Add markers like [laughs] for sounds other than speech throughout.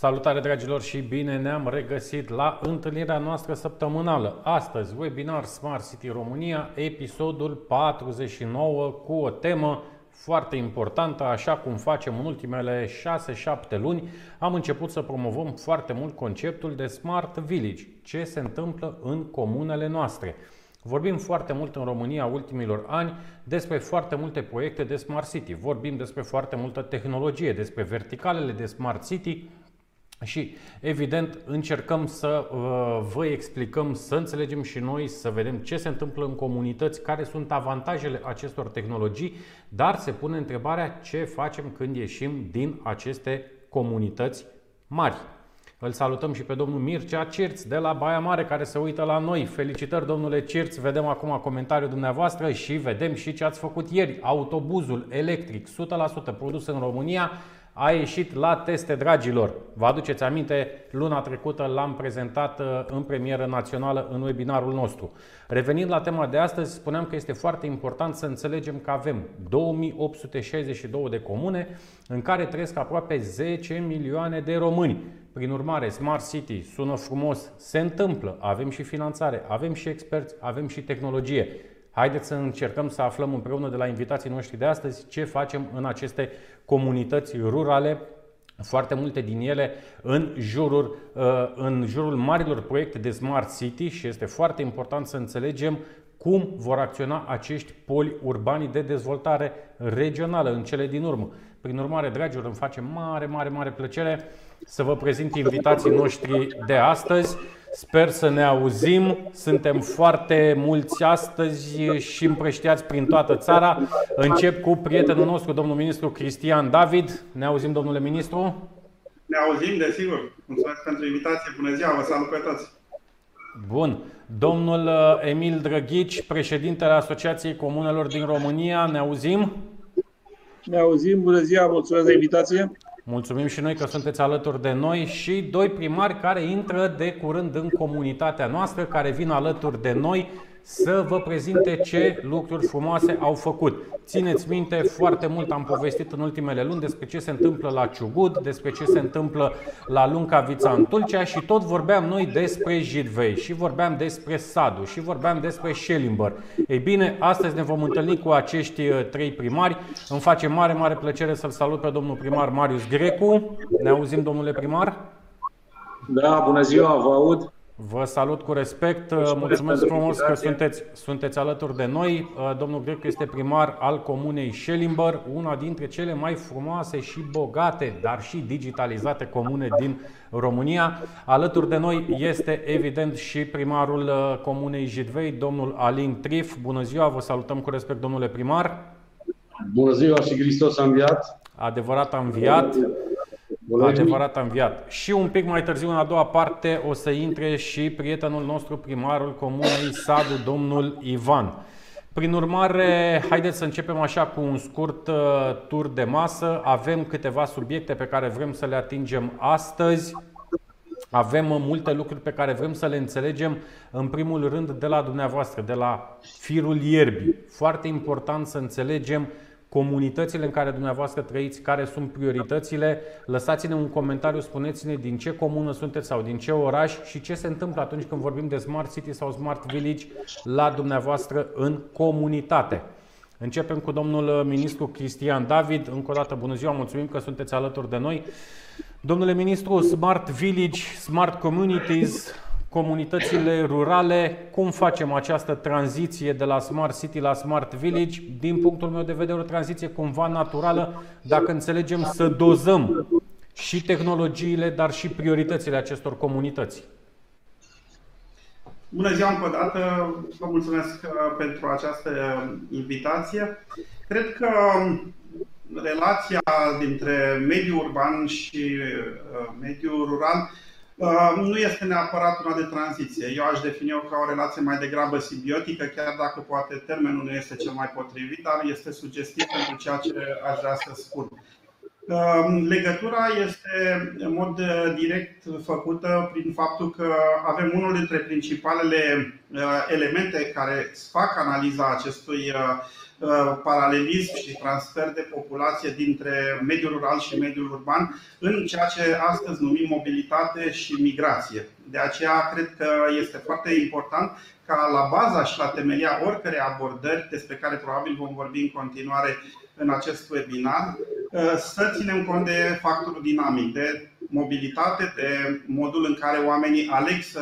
Salutare dragilor și bine ne-am regăsit la întâlnirea noastră săptămânală. Astăzi, webinar Smart City România, episodul 49 cu o temă foarte importantă, așa cum facem în ultimele 6-7 luni, am început să promovăm foarte mult conceptul de Smart Village, ce se întâmplă în comunele noastre. Vorbim foarte mult în România ultimilor ani despre foarte multe proiecte de Smart City. Vorbim despre foarte multă tehnologie, despre verticalele de Smart City, și, evident, încercăm să uh, vă explicăm, să înțelegem și noi, să vedem ce se întâmplă în comunități, care sunt avantajele acestor tehnologii, dar se pune întrebarea ce facem când ieșim din aceste comunități mari. Îl salutăm și pe domnul Mircea Cirț de la Baia Mare care se uită la noi. Felicitări domnule Cirț, vedem acum comentariul dumneavoastră și vedem și ce ați făcut ieri. Autobuzul electric 100% produs în România a ieșit la teste, dragilor. Vă aduceți aminte, luna trecută l-am prezentat uh, în premieră națională în webinarul nostru. Revenind la tema de astăzi, spuneam că este foarte important să înțelegem că avem 2862 de comune în care trăiesc aproape 10 milioane de români. Prin urmare, Smart City sună frumos, se întâmplă, avem și finanțare, avem și experți, avem și tehnologie. Haideți să încercăm să aflăm împreună de la invitații noștri de astăzi ce facem în aceste comunități rurale, foarte multe din ele în jurul, uh, în jurul marilor proiecte de Smart City și este foarte important să înțelegem cum vor acționa acești poli urbani de dezvoltare regională în cele din urmă. Prin urmare, dragilor, îmi face mare, mare, mare plăcere să vă prezint invitații noștri de astăzi. Sper să ne auzim. Suntem foarte mulți astăzi și împrăștiați prin toată țara. Încep cu prietenul nostru, domnul ministru Cristian David. Ne auzim, domnule ministru? Ne auzim, desigur. Mulțumesc pentru invitație. Bună ziua, vă salut pe toți. Bun. Domnul uh, Emil Drăghici, președintele Asociației Comunelor din România, ne auzim? Ne auzim, bună ziua, mulțumesc de invitație. Mulțumim și noi că sunteți alături de noi și doi primari care intră de curând în comunitatea noastră, care vin alături de noi să vă prezinte ce lucruri frumoase au făcut. Țineți minte, foarte mult am povestit în ultimele luni despre ce se întâmplă la Ciugud, despre ce se întâmplă la Luncavița în Tulcea și tot vorbeam noi despre Jidvei și vorbeam despre Sadu și vorbeam despre Schellimber. Ei bine, astăzi ne vom întâlni cu acești uh, trei primari. Îmi face mare, mare plăcere să-l salut pe domnul primar Marius Grecu. Ne auzim, domnule primar? Da, bună ziua, vă aud. Vă salut cu respect, mulțumesc frumos că sunteți, sunteți alături de noi. Uh, domnul Grecu este primar al comunei Schellimber, una dintre cele mai frumoase și bogate, dar și digitalizate comune din România. Alături de noi este evident și primarul uh, comunei Jidvei, domnul Alin Trif. Bună ziua, vă salutăm cu respect, domnule primar. Bună ziua și Hristos a înviat. Adevărat a înviat. Adevărat am înviat. Și un pic mai târziu, în a doua parte, o să intre și prietenul nostru, primarul comunei Sadu, domnul Ivan. Prin urmare, haideți să începem așa cu un scurt uh, tur de masă. Avem câteva subiecte pe care vrem să le atingem astăzi. Avem uh, multe lucruri pe care vrem să le înțelegem, în primul rând, de la dumneavoastră, de la firul ierbii. Foarte important să înțelegem comunitățile în care dumneavoastră trăiți, care sunt prioritățile. Lăsați-ne un comentariu, spuneți-ne din ce comună sunteți sau din ce oraș și ce se întâmplă atunci când vorbim de Smart City sau Smart Village la dumneavoastră în comunitate. Începem cu domnul ministru Cristian David. Încă o dată bună ziua, mulțumim că sunteți alături de noi. Domnule ministru, Smart Village, Smart Communities, comunitățile rurale, cum facem această tranziție de la Smart City la Smart Village, din punctul meu de vedere o tranziție cumva naturală, dacă înțelegem să dozăm și tehnologiile, dar și prioritățile acestor comunități. Bună ziua încă o dată, vă mulțumesc uh, pentru această invitație. Cred că um, relația dintre mediul urban și uh, mediul rural Uh, nu este neapărat una de tranziție. Eu aș defini-o ca o relație mai degrabă simbiotică, chiar dacă poate termenul nu este cel mai potrivit, dar este sugestiv pentru ceea ce aș vrea să spun. Uh, legătura este în mod direct făcută prin faptul că avem unul dintre principalele uh, elemente care fac analiza acestui paralelism și transfer de populație dintre mediul rural și mediul urban în ceea ce astăzi numim mobilitate și migrație. De aceea cred că este foarte important ca la baza și la temelia oricărei abordări despre care probabil vom vorbi în continuare în acest webinar, să ținem cont de factorul dinamic, de mobilitate, de modul în care oamenii aleg să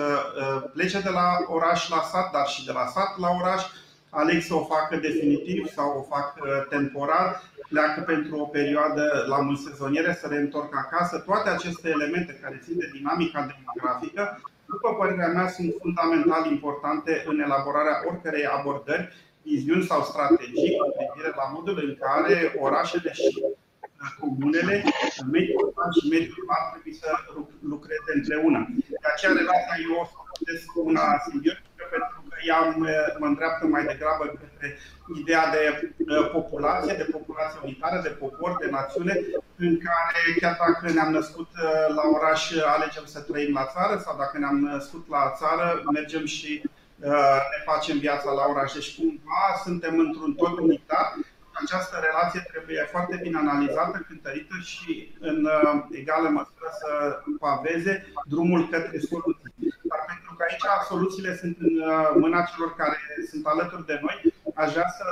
plece de la oraș la sat, dar și de la sat la oraș, aleg să o facă definitiv sau o fac temporar, pleacă pentru o perioadă la mult sezoniere, să reîntorc acasă. Toate aceste elemente care țin de dinamica demografică, după părerea mea, sunt fundamental importante în elaborarea oricărei abordări, viziuni sau strategii cu privire la modul în care orașele și comunele, mediul urban și mediul urban trebuie să lucreze împreună. De aceea relația eu o să una simbiotică pentru ea mă îndreaptă mai degrabă către ideea de uh, populație, de populație unitară, de popor, de națiune, în care chiar dacă ne-am născut uh, la oraș, alegem să trăim la țară sau dacă ne-am născut la țară, mergem și uh, ne facem viața la oraș. Deci cumva suntem într-un tot unitar această relație trebuie foarte bine analizată, cântărită și în egală măsură să paveze drumul către soluții. Dar pentru că aici soluțiile sunt în uh, mâna celor care sunt alături de noi, aș vrea să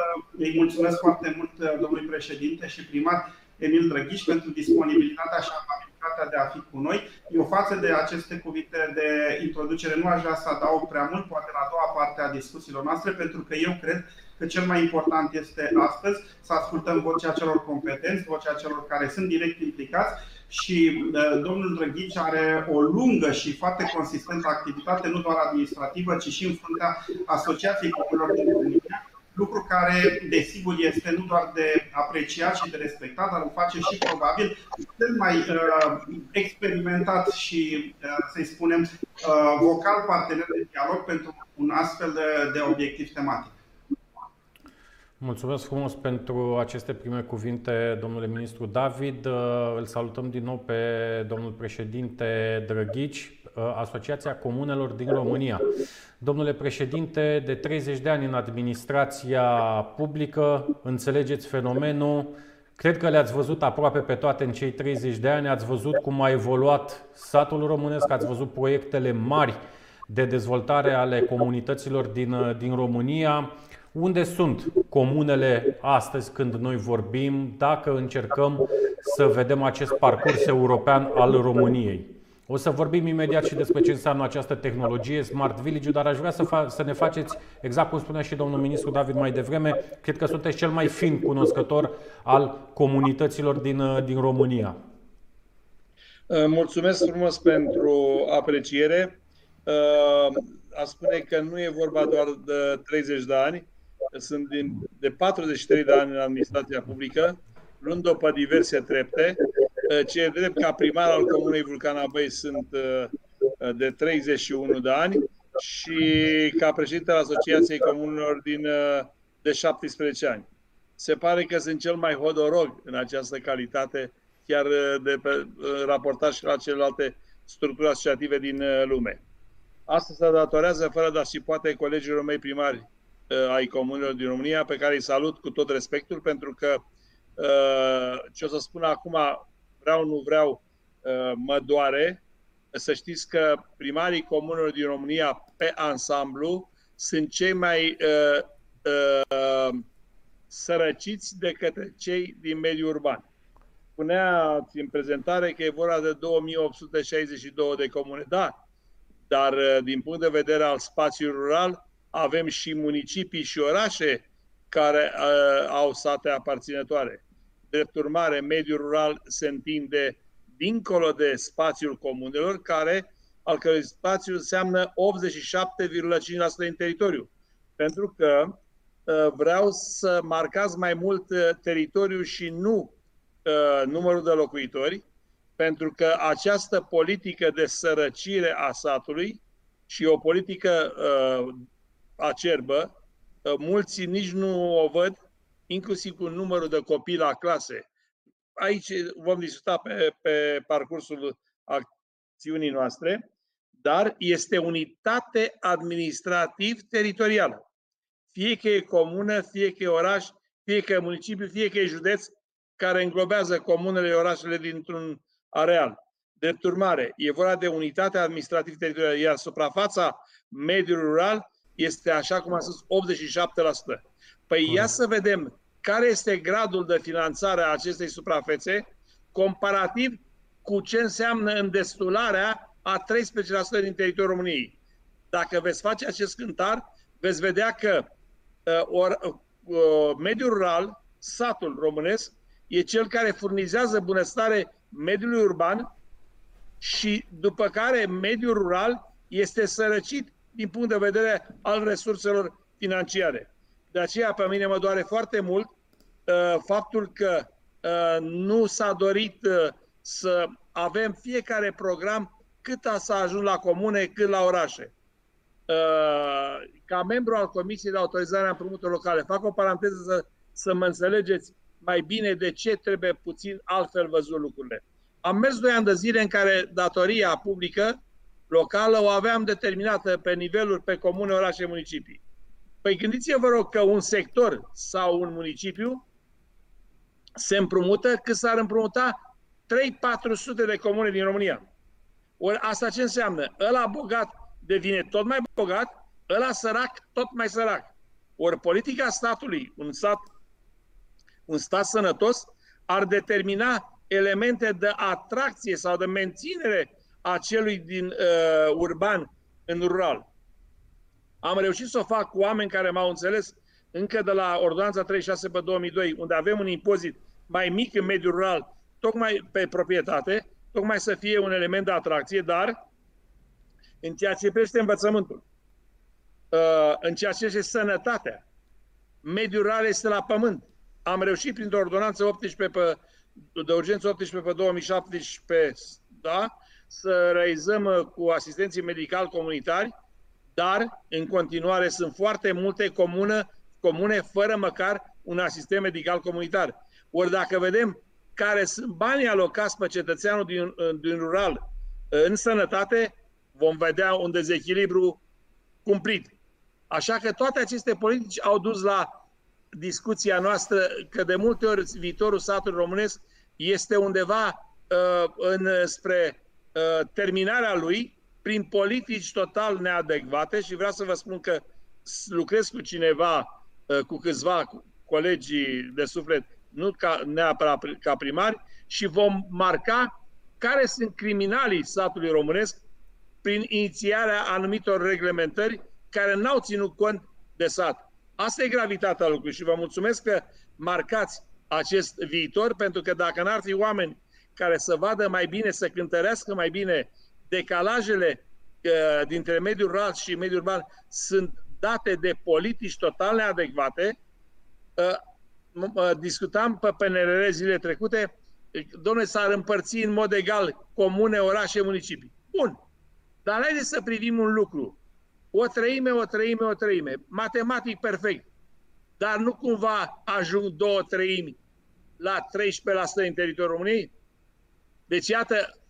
îi mulțumesc foarte mult uh, domnului președinte și primar Emil Drăghiș pentru disponibilitatea și amabilitatea de a fi cu noi. Eu față de aceste cuvinte de introducere nu aș vrea să adaug prea mult, poate la a doua parte a discuțiilor noastre, pentru că eu cred că cel mai important este astăzi să ascultăm vocea celor competenți, vocea celor care sunt direct implicați și uh, domnul Drăghici are o lungă și foarte consistentă activitate, nu doar administrativă, ci și în fruntea Asociației Comunilor din România, lucru care, desigur, este nu doar de apreciat și de respectat, dar o face și probabil cel mai uh, experimentat și, uh, să-i spunem, uh, vocal partener de dialog pentru un astfel de, de obiectiv tematic. Mulțumesc frumos pentru aceste prime cuvinte, domnule ministru David. Îl salutăm din nou pe domnul președinte Drăghici, Asociația Comunelor din România. Domnule președinte, de 30 de ani în administrația publică, înțelegeți fenomenul, Cred că le-ați văzut aproape pe toate în cei 30 de ani, ați văzut cum a evoluat satul românesc, ați văzut proiectele mari de dezvoltare ale comunităților din, din România. Unde sunt comunele astăzi când noi vorbim, dacă încercăm să vedem acest parcurs european al României? O să vorbim imediat și despre ce înseamnă această tehnologie, Smart Village, dar aș vrea să, fa- să ne faceți, exact cum spunea și domnul ministru David mai devreme, cred că sunteți cel mai fin cunoscător al comunităților din, din România. Mulțumesc frumos pentru apreciere. A spune că nu e vorba doar de 30 de ani, sunt din, de 43 de ani în administrația publică, luând-o pe diverse trepte. Uh, ce e drept ca primar al Comunei Vulcana Băi sunt uh, de 31 de ani și ca președinte al Asociației Comunilor din, uh, de 17 ani. Se pare că sunt cel mai hodorog în această calitate, chiar de pe, raportat și la celelalte structuri asociative din lume. Asta se datorează, fără dar și poate colegilor mei primari Uh, ai comunilor din România, pe care îi salut cu tot respectul, pentru că uh, ce o să spun acum, vreau, nu vreau, uh, mă doare, să știți că primarii comunilor din România pe ansamblu sunt cei mai uh, uh, sărăciți de către cei din mediul urban. Spuneați în prezentare că e vorba de 2862 de comune. Da, dar din punct de vedere al spațiului rural, avem și municipii și orașe care uh, au sate aparținătoare. Drept urmare, mediul rural se întinde dincolo de spațiul comunelor, care, al cărui spațiu înseamnă 87,5% din teritoriu. Pentru că uh, vreau să marcați mai mult uh, teritoriu și nu uh, numărul de locuitori, pentru că această politică de sărăcire a satului și o politică uh, acerbă, mulți nici nu o văd, inclusiv cu numărul de copii la clase. Aici vom discuta pe, pe parcursul acțiunii noastre, dar este unitate administrativ-teritorială. Fie că e comună, fie că e oraș, fie că e municipiu, fie că e județ, care înglobează comunele, orașele dintr-un areal. De urmare, e vorba de unitatea administrativ-teritorială, iar suprafața mediului rural este, așa cum am spus, 87%. Păi ia să vedem care este gradul de finanțare a acestei suprafețe comparativ cu ce înseamnă îndestularea a 13% din teritoriul României. Dacă veți face acest cântar, veți vedea că uh, or, uh, mediul rural, satul românesc, e cel care furnizează bunăstare mediului urban și după care mediul rural este sărăcit din punct de vedere al resurselor financiare. De aceea pe mine mă doare foarte mult uh, faptul că uh, nu s-a dorit uh, să avem fiecare program cât a să ajung la comune, cât la orașe. Uh, ca membru al Comisiei de Autorizare a Împrumuturilor Locale, fac o paranteză să, să mă înțelegeți mai bine de ce trebuie puțin altfel văzut lucrurile. Am mers doi ani de zile în care datoria publică locală o aveam determinată pe niveluri, pe comune, orașe, municipii. Păi gândiți-vă, vă rog, că un sector sau un municipiu se împrumută cât s-ar împrumuta 3-400 de comune din România. Ori asta ce înseamnă? Ăla bogat devine tot mai bogat, ăla sărac tot mai sărac. Ori politica statului, un stat, un stat sănătos, ar determina elemente de atracție sau de menținere a celui din uh, urban în rural. Am reușit să o fac cu oameni care m-au înțeles încă de la Ordonanța 36 pe 2002, unde avem un impozit mai mic în mediul rural, tocmai pe proprietate, tocmai să fie un element de atracție, dar în ceea ce privește învățământul, uh, în ceea ce este sănătatea, mediul rural este la pământ. Am reușit prin ordonanță 18 pe, de urgență 18 pe 2017, da, să realizăm uh, cu asistenții medicali comunitari, dar în continuare sunt foarte multe comune, comune fără măcar un asistent medical comunitar. Ori dacă vedem care sunt banii alocați pe cetățeanul din, uh, din rural în sănătate, vom vedea un dezechilibru cumplit. Așa că toate aceste politici au dus la discuția noastră că de multe ori viitorul satului românesc este undeva uh, în, spre uh, terminarea lui prin politici total neadecvate și vreau să vă spun că lucrez cu cineva, uh, cu câțiva colegii de suflet, nu ca, neapărat ca primari, și vom marca care sunt criminalii satului românesc prin inițiarea anumitor reglementări care n-au ținut cont de sat. Asta e gravitatea lucrului și vă mulțumesc că marcați acest viitor, pentru că dacă n-ar fi oameni care să vadă mai bine, să cântărească mai bine decalajele uh, dintre mediul rural și mediul urban sunt date de politici total neadecvate. Uh, uh, discutam pe PNRR zile trecute, domnule, s-ar împărți în mod egal comune, orașe, municipii. Bun. Dar haideți să privim un lucru. O treime, o treime, o treime. Matematic perfect. Dar nu cumva ajung două treimi la 13% în teritoriul României? Deci, iată,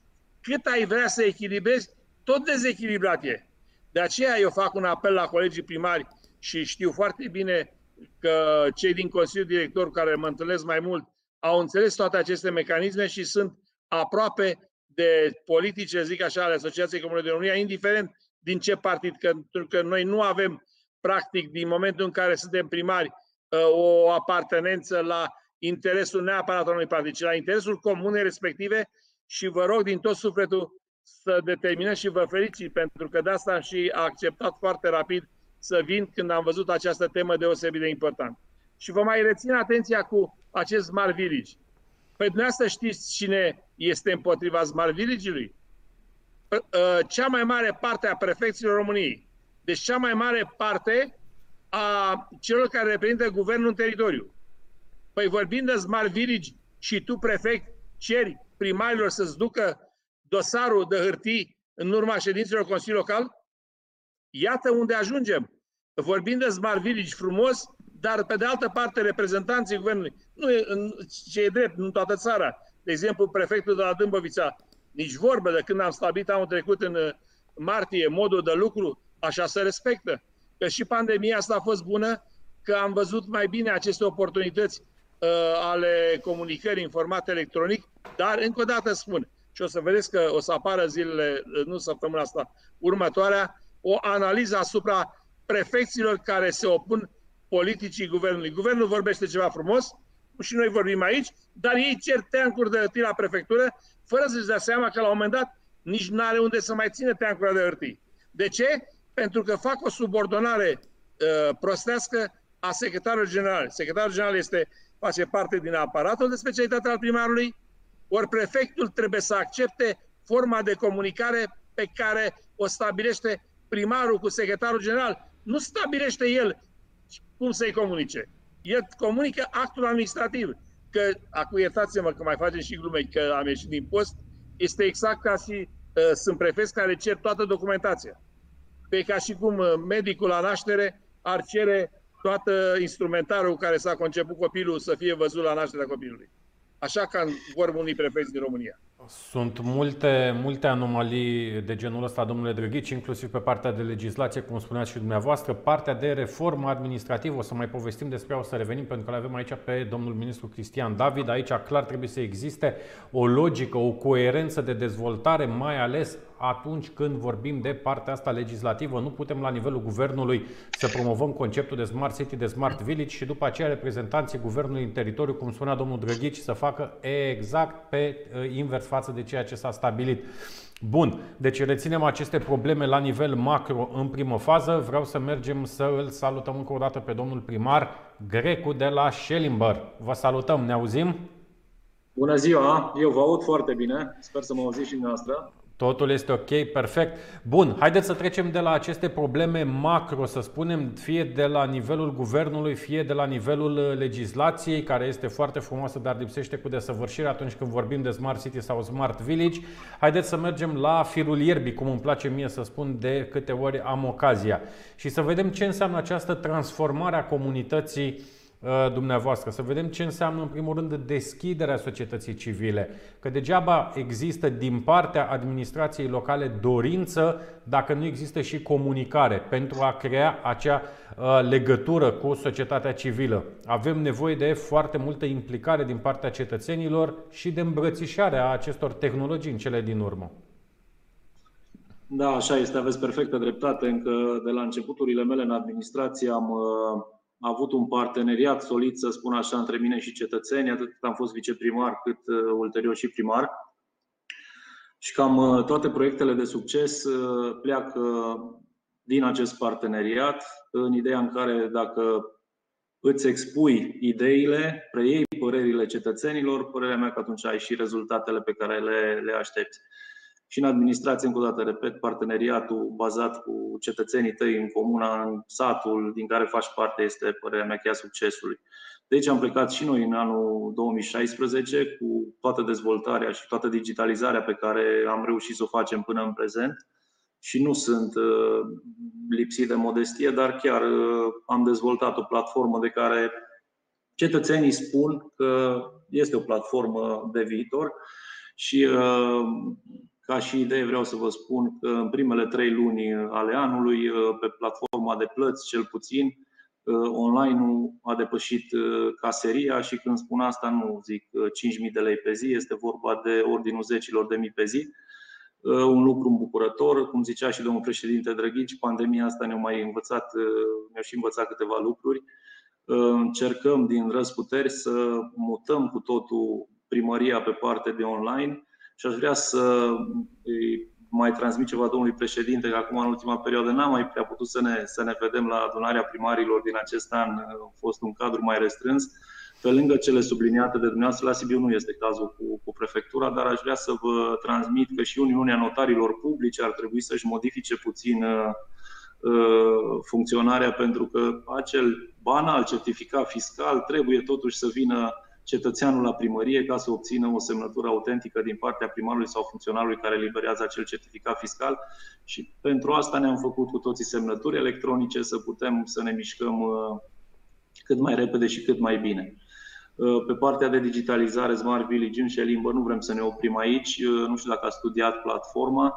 cât ai vrea să echilibrezi, tot dezechilibrat e. De aceea eu fac un apel la colegii primari și știu foarte bine că cei din Consiliul Director care mă întâlnesc mai mult au înțeles toate aceste mecanisme și sunt aproape de politice, zic așa, ale Asociației Comune de România, indiferent din ce partid, că, că noi nu avem, practic, din momentul în care suntem primari, uh, o apartenență la interesul neapărat al unui partid, ci la interesul comunei respective și vă rog din tot sufletul să determinați și vă felicit pentru că de asta am și acceptat foarte rapid să vin când am văzut această temă deosebit de importantă. Și vă mai rețin atenția cu acest Smart Village. Păi dumneavoastră știți cine este împotriva Smart Village-ului? Ă, ă, cea mai mare parte a prefecților României. Deci cea mai mare parte a celor care reprezintă guvernul în teritoriu. Păi vorbind de Smart Village și tu, prefect, ceri primarilor să-ți ducă dosarul de hârtii în urma ședințelor Consiliului Local? Iată unde ajungem. Vorbind de Smart Village frumos, dar pe de altă parte reprezentanții guvernului, nu e, ce e drept, în toată țara. De exemplu, prefectul de la Dâmbovița, nici vorbă de când am stabilit anul trecut în martie modul de lucru, așa se respectă. Că și pandemia asta a fost bună, că am văzut mai bine aceste oportunități uh, ale comunicării în format electronic, dar încă o dată spun, și o să vedeți că o să apară zilele, nu săptămâna asta, următoarea, o analiză asupra prefecților care se opun politicii guvernului. Guvernul vorbește ceva frumos, și noi vorbim aici, dar ei cer teancuri de hârtii la prefectură, fără să-și dea seama că la un moment dat nici nu are unde să mai ține teancura de hârtii. De ce? Pentru că fac o subordonare uh, prostească a secretarului general. Secretarul general este, face parte din aparatul de specialitate al primarului, ori prefectul trebuie să accepte forma de comunicare pe care o stabilește primarul cu secretarul general. Nu stabilește el cum să-i comunice. El comunică actul administrativ. Că, acum iertați-mă că mai facem și glume că am ieșit din post, este exact ca și uh, sunt prefeți care cer toată documentația. Pe ca și cum uh, medicul la naștere ar cere toată instrumentarul cu care s-a conceput copilul să fie văzut la nașterea copilului. Așa ca în vorba unii prefecți din România. Sunt multe, multe anomalii de genul ăsta, domnule Drăghici, inclusiv pe partea de legislație, cum spuneați și dumneavoastră, partea de reformă administrativă, o să mai povestim despre ea, o să revenim, pentru că l avem aici pe domnul ministru Cristian David. Aici clar trebuie să existe o logică, o coerență de dezvoltare, mai ales atunci când vorbim de partea asta legislativă. Nu putem la nivelul guvernului să promovăm conceptul de Smart City, de Smart Village și după aceea reprezentanții guvernului în teritoriu, cum spunea domnul Drăghici, să facă exact pe uh, invers față de ceea ce s-a stabilit. Bun, deci reținem aceste probleme la nivel macro în primă fază. Vreau să mergem să îl salutăm încă o dată pe domnul primar Grecu de la Schellimber. Vă salutăm, ne auzim? Bună ziua, eu vă aud foarte bine, sper să mă auziți și noastră. Totul este ok, perfect. Bun, haideți să trecem de la aceste probleme macro, să spunem, fie de la nivelul guvernului, fie de la nivelul uh, legislației, care este foarte frumoasă, dar lipsește cu desăvârșire atunci când vorbim de Smart City sau Smart Village. Haideți să mergem la firul ierbii, cum îmi place mie să spun de câte ori am ocazia, și să vedem ce înseamnă această transformare a comunității Uh, dumneavoastră, să vedem ce înseamnă în primul rând deschiderea societății civile. Că degeaba există din partea administrației locale dorință dacă nu există și comunicare pentru a crea acea uh, legătură cu societatea civilă. Avem nevoie de foarte multă implicare din partea cetățenilor și de îmbrățișarea acestor tehnologii în cele din urmă. Da, așa este, aveți perfectă dreptate. Încă de la începuturile mele în administrație am uh, a avut un parteneriat solid, să spun așa, între mine și cetățenii, atât cât am fost viceprimar, cât uh, ulterior și primar. Și cam uh, toate proiectele de succes uh, pleacă din acest parteneriat, în ideea în care dacă îți expui ideile, preiei părerile cetățenilor, părerea mea că atunci ai și rezultatele pe care le, le aștepți și în administrație, încă o dată, repet, parteneriatul bazat cu cetățenii tăi în comuna, în satul din care faci parte, este părerea mea cheia succesului. Deci am plecat și noi în anul 2016 cu toată dezvoltarea și toată digitalizarea pe care am reușit să o facem până în prezent și nu sunt uh, lipsit de modestie, dar chiar uh, am dezvoltat o platformă de care cetățenii spun că este o platformă de viitor și uh, ca și idee vreau să vă spun că în primele trei luni ale anului, uh, pe platforma de plăți, cel puțin, uh, online-ul a depășit uh, caseria și când spun asta nu zic 5.000 de lei pe zi, este vorba de ordinul zecilor de mii pe zi. Un lucru îmbucurător, cum zicea și domnul președinte Drăghici, pandemia asta ne-a mai învățat, ne-a și învățat câteva lucruri. Încercăm din răsputeri să mutăm cu totul primăria pe parte de online și aș vrea să mai transmit ceva domnului președinte, că acum în ultima perioadă n-am mai prea putut să ne, să ne vedem la adunarea primarilor din acest an, a fost un cadru mai restrâns. Pe lângă cele subliniate de dumneavoastră, la Sibiu nu este cazul cu, cu prefectura, dar aș vrea să vă transmit că și Uniunea Notarilor Publice ar trebui să-și modifice puțin uh, uh funcționarea, pentru că acel banal certificat fiscal trebuie totuși să vină cetățeanul la primărie ca să obțină o semnătură autentică din partea primarului sau funcționarului care eliberează acel certificat fiscal și pentru asta ne-am făcut cu toții semnături electronice să putem să ne mișcăm uh, cât mai repede și cât mai bine. Uh, pe partea de digitalizare Smart Village și limbă nu vrem să ne oprim aici. Uh, nu știu dacă a studiat platforma.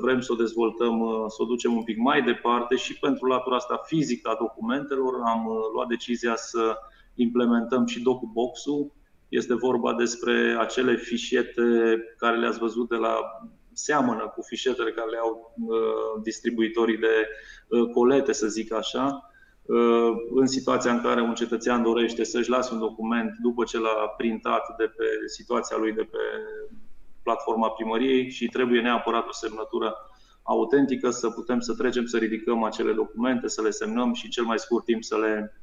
vrem să o dezvoltăm, să o ducem un pic mai departe și pentru latura asta fizică a documentelor am luat decizia să implementăm și DocuBox-ul. Este vorba despre acele fișiete care le-ați văzut de la seamănă cu fișietele care le au distribuitorii de colete, să zic așa, în situația în care un cetățean dorește să-și lase un document după ce l-a printat de pe situația lui de pe platforma primăriei și trebuie neapărat o semnătură autentică să putem să trecem să ridicăm acele documente, să le semnăm și cel mai scurt timp să le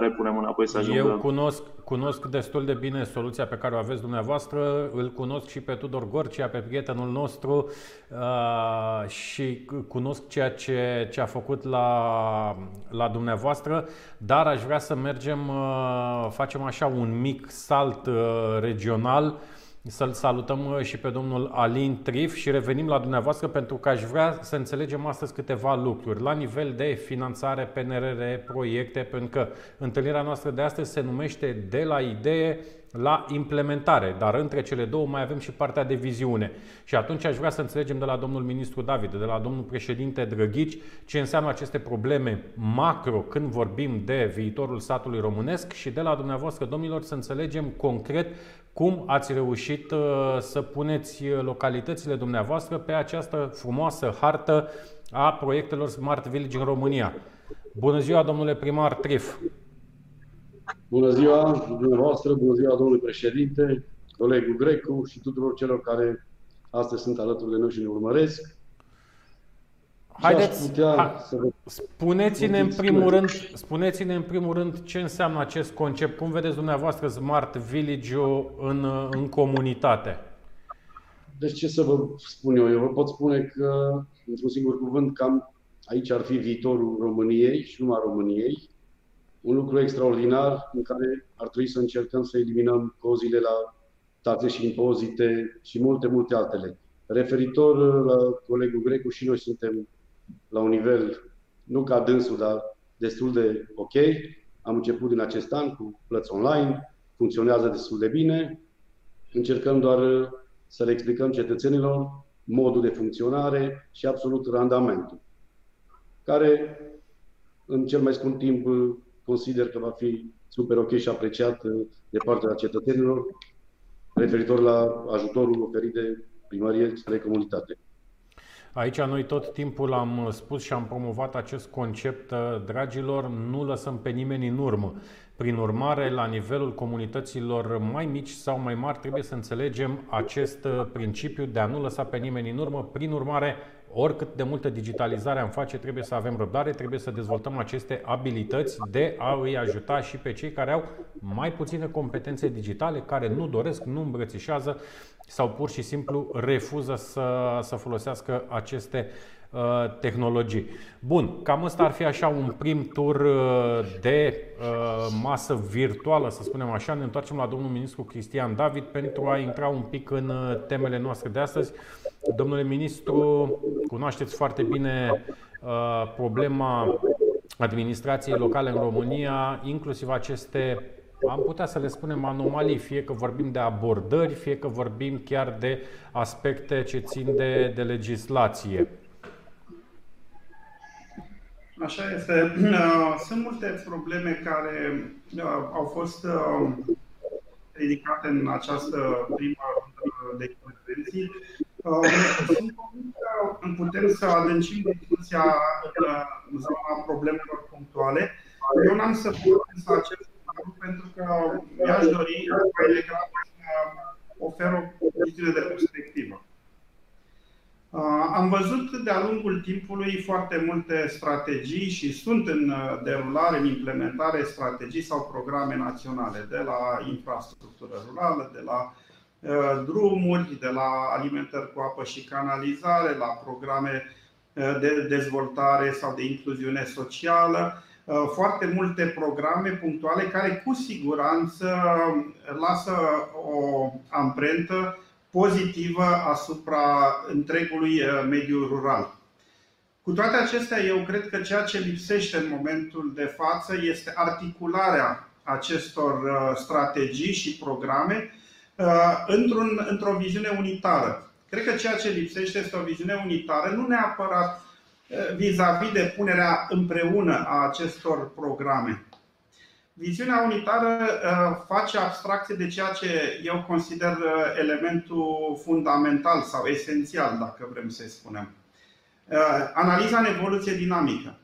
repunem înapoi să ajungă. Eu cunosc, cunosc destul de bine soluția pe care o aveți dumneavoastră, îl cunosc și pe Tudor Gorcia, pe prietenul nostru uh, și cunosc ceea ce, ce a făcut la, la dumneavoastră, dar aș vrea să mergem, uh, facem așa un mic salt uh, regional să-l salutăm uh, și pe domnul Alin Trif și revenim la dumneavoastră pentru că aș vrea să înțelegem astăzi câteva lucruri la nivel de finanțare, PNRR, proiecte, pentru că întâlnirea noastră de astăzi se numește de la idee la implementare, dar între cele două mai avem și partea de viziune. Și atunci aș vrea să înțelegem de la domnul ministru David, de la domnul președinte Drăghici, ce înseamnă aceste probleme macro când vorbim de viitorul statului românesc și de la dumneavoastră, domnilor, să înțelegem concret cum ați reușit uh, să puneți localitățile dumneavoastră pe această frumoasă hartă a proiectelor Smart Village în România? Bună ziua, domnule primar Trif! Bună ziua dumneavoastră, bună ziua domnule președinte, colegul Grecu și tuturor celor care astăzi sunt alături de noi și ne urmăresc. Haideți, ha, spuneți-ne în primul rând, spuneți-ne în primul rând ce înseamnă acest concept. Cum vedeți dumneavoastră Smart Village-ul în, în comunitate? Deci ce să vă spun eu? Eu vă pot spune că, într-un singur cuvânt, cam aici ar fi viitorul României și numai României. Un lucru extraordinar în care ar trebui să încercăm să eliminăm cozile la taxe și impozite și multe, multe altele. Referitor la colegul Grecu, și noi suntem la un nivel, nu ca dânsul, dar destul de ok. Am început din acest an cu plăți online, funcționează destul de bine. Încercăm doar să le explicăm cetățenilor modul de funcționare și absolut randamentul, care în cel mai scurt timp consider că va fi super ok și apreciat de partea cetățenilor referitor la ajutorul oferit de primărie spre comunitate. Aici noi tot timpul am spus și am promovat acest concept, uh, dragilor, nu lăsăm pe nimeni în urmă. Prin urmare, la nivelul comunităților mai mici sau mai mari, trebuie să înțelegem acest uh, principiu de a nu lăsa pe nimeni în urmă. Prin urmare, oricât de multă digitalizare am face, trebuie să avem răbdare, trebuie să dezvoltăm aceste abilități de a îi ajuta și pe cei care au mai puține competențe digitale, care nu doresc, nu îmbrățișează sau pur și simplu refuză să, să folosească aceste uh, tehnologii. Bun, cam ăsta ar fi așa un prim tur uh, de uh, masă virtuală, să spunem așa. Ne întoarcem la domnul ministru Cristian David pentru a intra un pic în uh, temele noastre de astăzi. Domnule ministru, cunoașteți foarte bine uh, problema administrației locale în România, inclusiv aceste am putea să le spunem anomalii, fie că vorbim de abordări, fie că vorbim chiar de aspecte ce țin de, de legislație. Așa este. [clears throat] Sunt multe probleme care uh, au fost uh, ridicate în această primă rundă de intervenții. Uh, sunt că putem să adâncim discuția în zona problemelor punctuale. Eu n-am să să acest pentru că mi-aș dori mai degrabă să ofer o viziune de perspectivă. Am văzut de-a lungul timpului foarte multe strategii și sunt în derulare, în implementare strategii sau programe naționale, de la infrastructură rurală, de la drumuri, de la alimentări cu apă și canalizare, la programe de dezvoltare sau de incluziune socială, Uh, foarte multe programe punctuale care cu siguranță lasă o amprentă pozitivă asupra întregului uh, mediu rural. Cu toate acestea, eu cred că ceea ce lipsește în momentul de față este articularea acestor uh, strategii și programe într-un, într-o viziune unitară. Cred că ceea ce lipsește este o viziune unitară, nu neapărat vis-a-vis de punerea împreună a acestor programe. Viziunea unitară face abstracție de ceea ce eu consider elementul fundamental sau esențial, dacă vrem să spunem. Analiza în evoluție dinamică.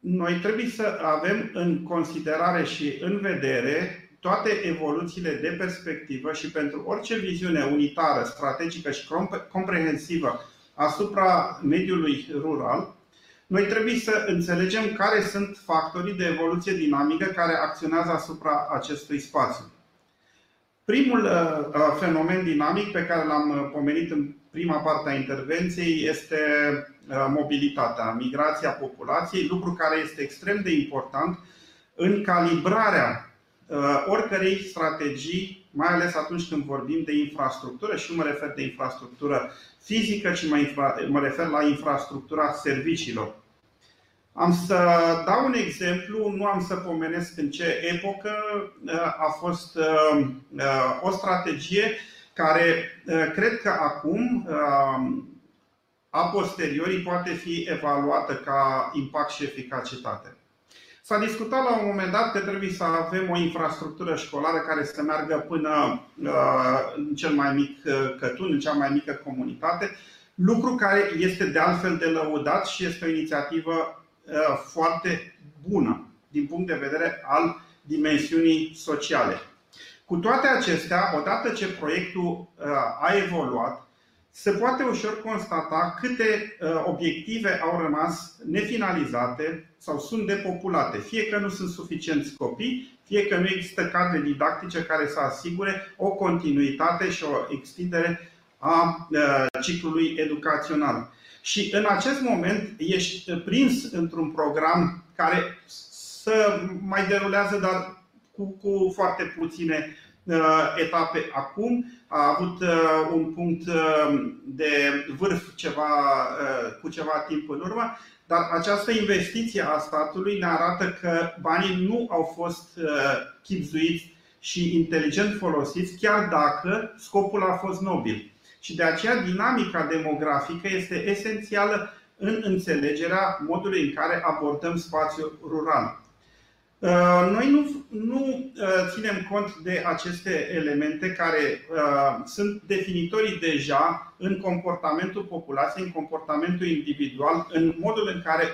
Noi trebuie să avem în considerare și în vedere toate evoluțiile de perspectivă și pentru orice viziune unitară, strategică și comprehensivă asupra mediului rural, noi trebuie să înțelegem care sunt factorii de evoluție dinamică care acționează asupra acestui spațiu. Primul uh, uh, fenomen dinamic pe care l-am uh, pomenit în prima parte a intervenției este mobilitatea, migrația populației, lucru care este extrem de important în calibrarea oricărei strategii, mai ales atunci când vorbim de infrastructură și nu mă refer de infrastructură fizică, ci mă refer la infrastructura serviciilor. Am să dau un exemplu, nu am să pomenesc în ce epocă a fost o strategie care cred că acum, a posteriori, poate fi evaluată ca impact și eficacitate. S-a discutat la un moment dat că trebuie să avem o infrastructură școlară care să meargă până în cel mai mic cătun, în cea mai mică comunitate, lucru care este de altfel de lăudat și este o inițiativă foarte bună din punct de vedere al dimensiunii sociale. Cu toate acestea, odată ce proiectul a evoluat, se poate ușor constata câte obiective au rămas nefinalizate sau sunt depopulate. Fie că nu sunt suficienți copii, fie că nu există cadre didactice care să asigure o continuitate și o extindere a ciclului educațional. Și în acest moment ești prins într-un program care să mai derulează, dar cu, cu foarte puține uh, etape acum. A avut uh, un punct uh, de vârf ceva, uh, cu ceva timp în urmă, dar această investiție a statului ne arată că banii nu au fost uh, chipzuiți și inteligent folosiți, chiar dacă scopul a fost nobil. Și de aceea dinamica demografică este esențială în înțelegerea modului în care abordăm spațiul rural. Uh, noi nu, nu uh, ținem cont de aceste elemente care uh, sunt definitorii deja în comportamentul populației, în comportamentul individual, în modul în care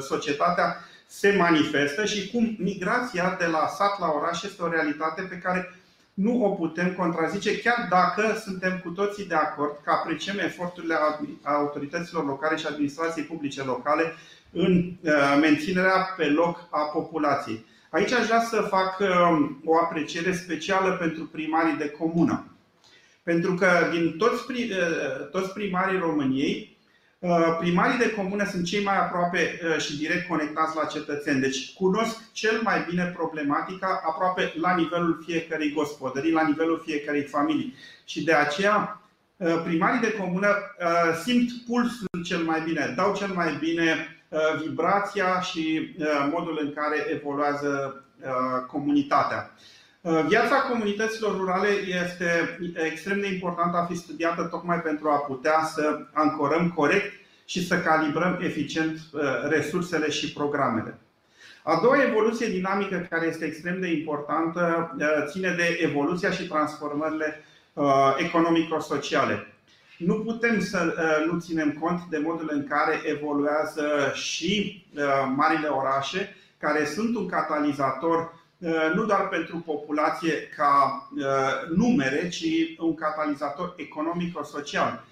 societatea se manifestă și cum migrația de la sat la oraș este o realitate pe care nu o putem contrazice, chiar dacă suntem cu toții de acord că apreciem eforturile autorităților locale și administrației publice locale în uh, menținerea pe loc a populației. Aici aș vrea să fac um, o apreciere specială pentru primarii de comună. Pentru că din toți, uh, toți primarii României, Uh, primarii de comune sunt cei mai aproape uh, și direct conectați la cetățeni, deci cunosc cel mai bine problematica aproape la nivelul fiecărei gospodării, la nivelul fiecărei familii. Și de aceea uh, primarii de comună simt pulsul cel mai bine, dau cel mai bine vibrația și modul în care evoluează comunitatea. Uh, viața comunităților rurale este extrem de importantă a fi studiată tocmai pentru a putea să ancorăm corect și să calibrăm eficient uh, resursele și programele. A doua evoluție dinamică care este extrem de importantă uh, ține de evoluția și transformările economico-sociale. Nu putem să nu ținem cont de modul în care evoluează și marile orașe, care sunt un catalizator Uh, nu doar pentru populație ca uh, numere, ci un catalizator economico-social.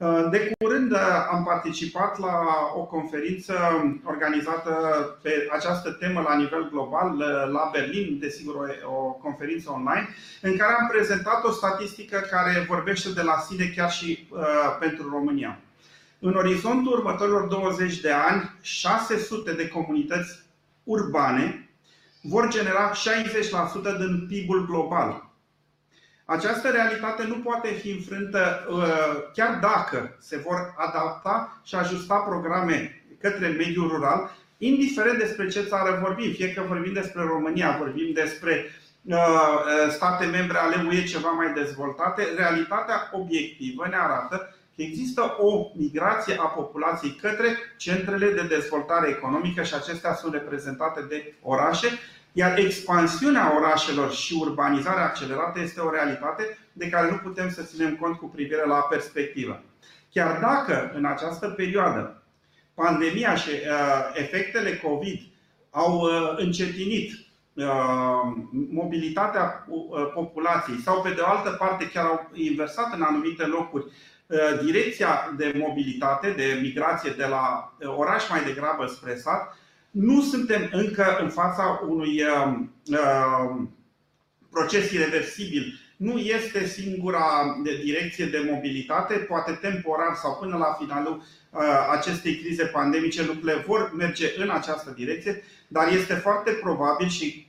Uh, de curând am participat la o conferință organizată pe această temă la nivel global la Berlin, desigur o conferință online, în care am prezentat o statistică care vorbește de la sine chiar și pentru România. În orizontul următorilor 20 de ani, 600 de comunități urbane vor genera 60% din PIB-ul global. Această realitate nu poate fi înfrântă uh, chiar dacă se vor adapta și ajusta programe către mediul rural, indiferent despre ce țară vorbim, fie că vorbim despre România, vorbim despre state membre ale UE ceva mai dezvoltate, realitatea obiectivă ne arată că există o migrație a populației către centrele de dezvoltare economică și acestea sunt reprezentate de orașe, iar expansiunea orașelor și urbanizarea accelerată este o realitate de care nu putem să ținem cont cu privire la perspectivă. Chiar dacă în această perioadă pandemia și uh, efectele COVID au uh, încetinit uh, mobilitatea uh, populației sau pe de o altă parte chiar au inversat în anumite locuri uh, direcția de mobilitate, de migrație de la uh, oraș mai degrabă spre sat, nu suntem încă în fața unui uh, proces irreversibil. Nu este singura direcție de mobilitate, poate temporar sau până la finalul uh, acestei crize pandemice lucrurile vor merge în această direcție, dar este foarte probabil și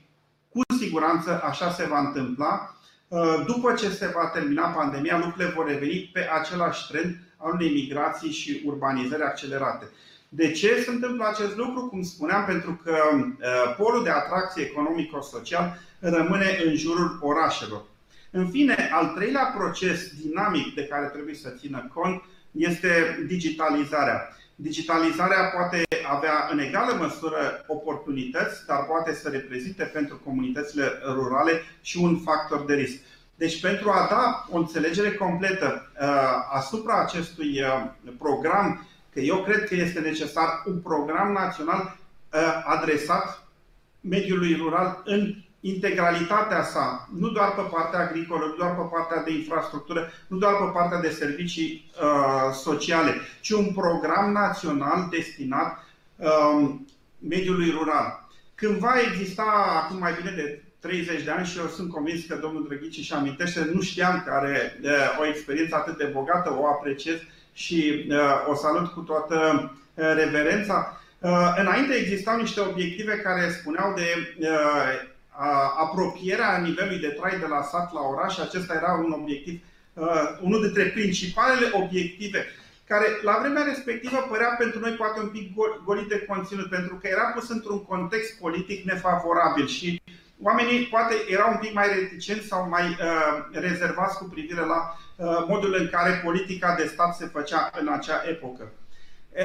cu siguranță așa se va întâmpla. Uh, după ce se va termina pandemia, lucrurile vor reveni pe același trend al unei migrații și urbanizări accelerate. De ce se întâmplă acest lucru? Cum spuneam, pentru că uh, polul de atracție economico-social rămâne în jurul orașelor. În fine, al treilea proces dinamic de care trebuie să țină cont este digitalizarea. Digitalizarea poate avea în egală măsură oportunități, dar poate să reprezinte pentru comunitățile rurale și un factor de risc. Deci, pentru a da o înțelegere completă uh, asupra acestui uh, program că eu cred că este necesar un program național uh, adresat mediului rural în integralitatea sa, nu doar pe partea agricolă, nu doar pe partea de infrastructură, nu doar pe partea de servicii uh, sociale, ci un program național destinat uh, mediului rural. Când va exista acum mai bine de 30 de ani și eu sunt convins că domnul Drăghici și amintește, nu știam că are uh, o experiență atât de bogată, o apreciez și uh, o salut cu toată uh, reverența. Uh, înainte existau niște obiective care spuneau de apropierea nivelului de trai de la sat la oraș. Acesta era un obiectiv, unul dintre principalele obiective care la vremea respectivă părea pentru noi poate un pic golit de conținut, pentru că era pus într-un context politic nefavorabil și oamenii poate erau un pic mai reticenți sau mai uh, rezervați cu privire la uh, modul în care politica de stat se făcea în acea epocă.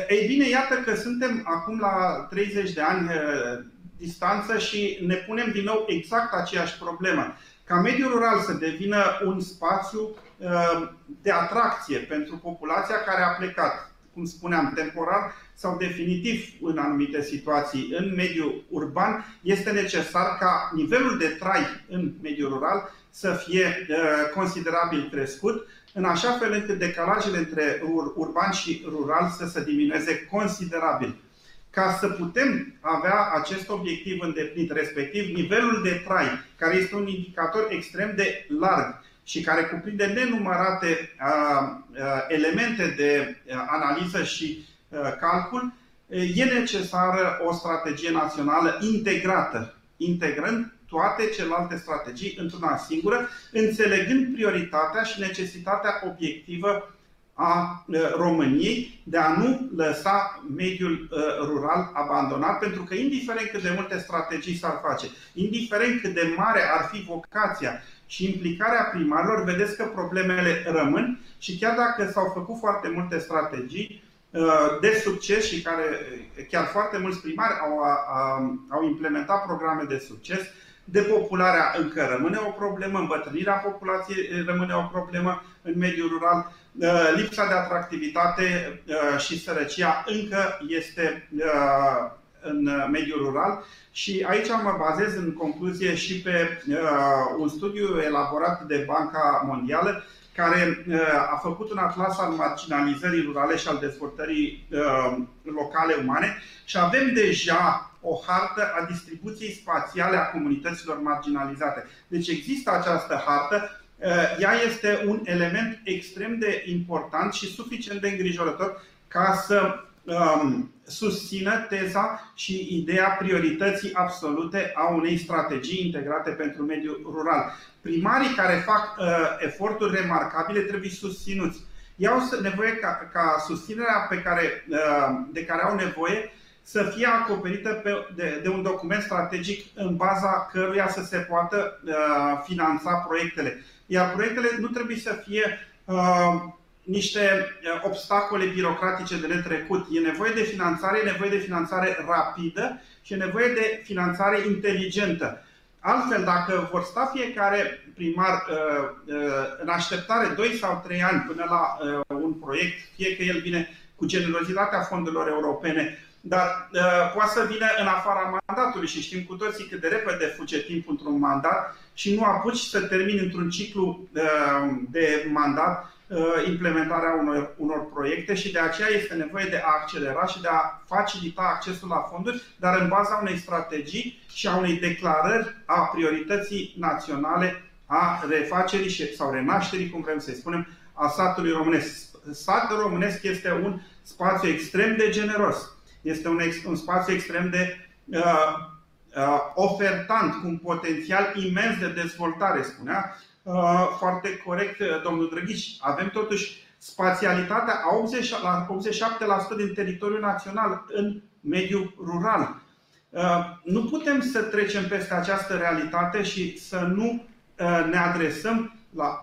Ei bine, iată că suntem acum la 30 de ani uh, distanță și ne punem din nou exact aceeași problemă. Ca mediul rural să devină un spațiu uh, de atracție pentru populația care a plecat cum spuneam, temporar sau definitiv în anumite situații în mediul urban, este necesar ca nivelul de trai în mediul rural să fie uh, considerabil crescut, în așa fel încât decalajele între urban și rural să se diminueze considerabil. Ca să putem avea acest obiectiv îndeplinit, respectiv nivelul de trai, care este un indicator extrem de larg, și care cuprinde nenumărate elemente de analiză și calcul, e necesară o strategie națională integrată, integrând toate celelalte strategii într-una singură, înțelegând prioritatea și necesitatea obiectivă a României de a nu lăsa mediul rural abandonat, pentru că indiferent cât de multe strategii s-ar face, indiferent cât de mare ar fi vocația și implicarea primarilor, vedeți că problemele rămân și chiar dacă s-au făcut foarte multe strategii uh, de succes și care chiar foarte mulți primari au, au implementat programe de succes, depopularea încă rămâne o problemă, îmbătrânirea populației rămâne o problemă în mediul rural, uh, lipsa de atractivitate uh, și sărăcia încă este în uh, mediul rural. Și aici mă bazez în concluzie și pe uh, un studiu elaborat de Banca Mondială care uh, a făcut un atlas al marginalizării rurale și al dezvoltării uh, locale umane. Și avem deja o hartă a distribuției spațiale a comunităților marginalizate. Deci există această hartă, uh, ea este un element extrem de important și suficient de îngrijorător ca să um, susțină teza și ideea priorității absolute a unei strategii integrate pentru mediul rural. Primarii care fac uh, eforturi remarcabile trebuie susținuți. Ei au nevoie ca, ca susținerea pe care, uh, de care au nevoie să fie acoperită pe, de, de un document strategic în baza căruia să se poată uh, finanța proiectele. Iar proiectele nu trebuie să fie uh, niște uh, obstacole birocratice de netrecut. E nevoie de finanțare, e nevoie de finanțare rapidă și e nevoie de finanțare inteligentă. Altfel, dacă vor sta fiecare primar uh, uh, în așteptare 2 sau 3 ani până la un proiect, fie că el vine cu generozitatea fondurilor europene, dar uh, poate să vină în afara mandatului și știm cu toții cât de repede fuge timpul într-un mandat și nu apuci să termini într-un ciclu uh, de mandat uh, implementarea unor, unor proiecte și de aceea este nevoie de a accelera și de a facilita accesul la fonduri, dar în baza unei strategii și a unei declarări a priorității naționale a refacerii sau renașterii, cum vrem să-i spunem, a satului românesc. Satul românesc este un spațiu extrem de generos este un, ex, un spațiu extrem de uh, uh, ofertant, cu un potențial imens de dezvoltare, spunea uh, foarte corect uh, domnul Drăghici. Avem totuși spațialitatea a 80, la 87% din teritoriul național în mediul rural. Uh, nu putem să trecem peste această realitate și să nu uh, ne adresăm la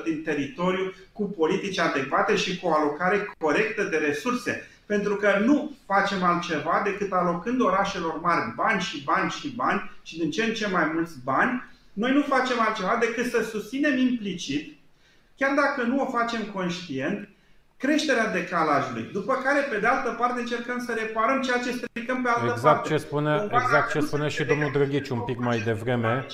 87% din teritoriu cu politici adecvate și cu o alocare corectă de resurse. Pentru că nu facem altceva decât alocând orașelor mari bani și bani și bani și din ce în ce mai mulți bani, noi nu facem altceva decât să susținem implicit, chiar dacă nu o facem conștient, creșterea decalajului. După care, pe de altă parte, încercăm să reparăm ceea ce stricăm pe altă exact parte. Ce spune, exact ce spune și domnul Drăghici un pic mai devreme.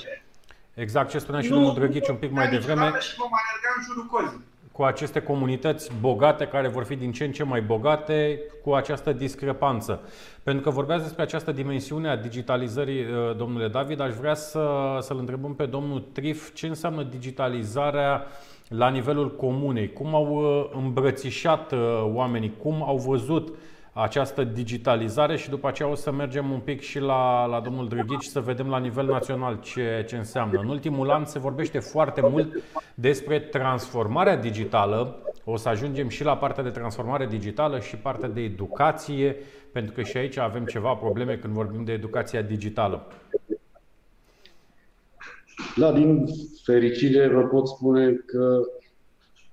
Exact ce spunea și domnul Drăghici un pic mai devreme. Și vom alerga în jurul cozii cu aceste comunități bogate care vor fi din ce în ce mai bogate cu această discrepanță. Pentru că vorbeați despre această dimensiune a digitalizării, uh, domnule David, aș vrea să, să-l întrebăm pe domnul Trif ce înseamnă digitalizarea la nivelul comunei, cum au uh, îmbrățișat uh, oamenii, cum au văzut această digitalizare și după aceea o să mergem un pic și la, la domnul Drăghici să vedem la nivel național ce, ce înseamnă. În ultimul an se vorbește foarte mult despre transformarea digitală. O să ajungem și la partea de transformare digitală și partea de educație, pentru că și aici avem ceva probleme când vorbim de educația digitală. Da, din fericire vă pot spune că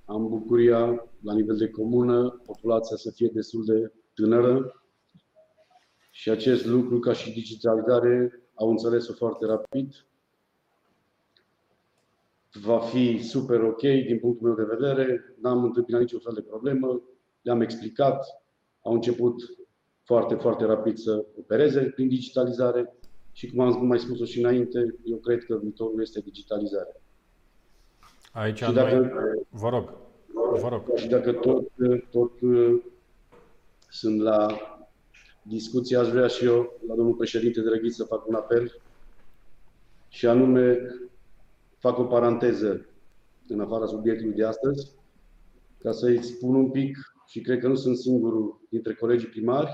am bucuria la nivel de comună, populația să fie destul de tânără și acest lucru, ca și digitalizare, au înțeles-o foarte rapid. Va fi super ok din punctul meu de vedere, n-am întâmpinat niciun fel de problemă, le-am explicat, au început foarte, foarte rapid să opereze prin digitalizare și cum am mai spus-o și înainte, eu cred că viitorul este digitalizarea. Aici și dacă, noi... Vă rog. Vă rog. Și dacă tot, tot sunt la discuție, aș vrea și eu, la domnul președinte Drăghiț, să fac un apel. Și anume fac o paranteză în afara subiectului de astăzi, ca să-i spun un pic, și cred că nu sunt singurul dintre colegii primari,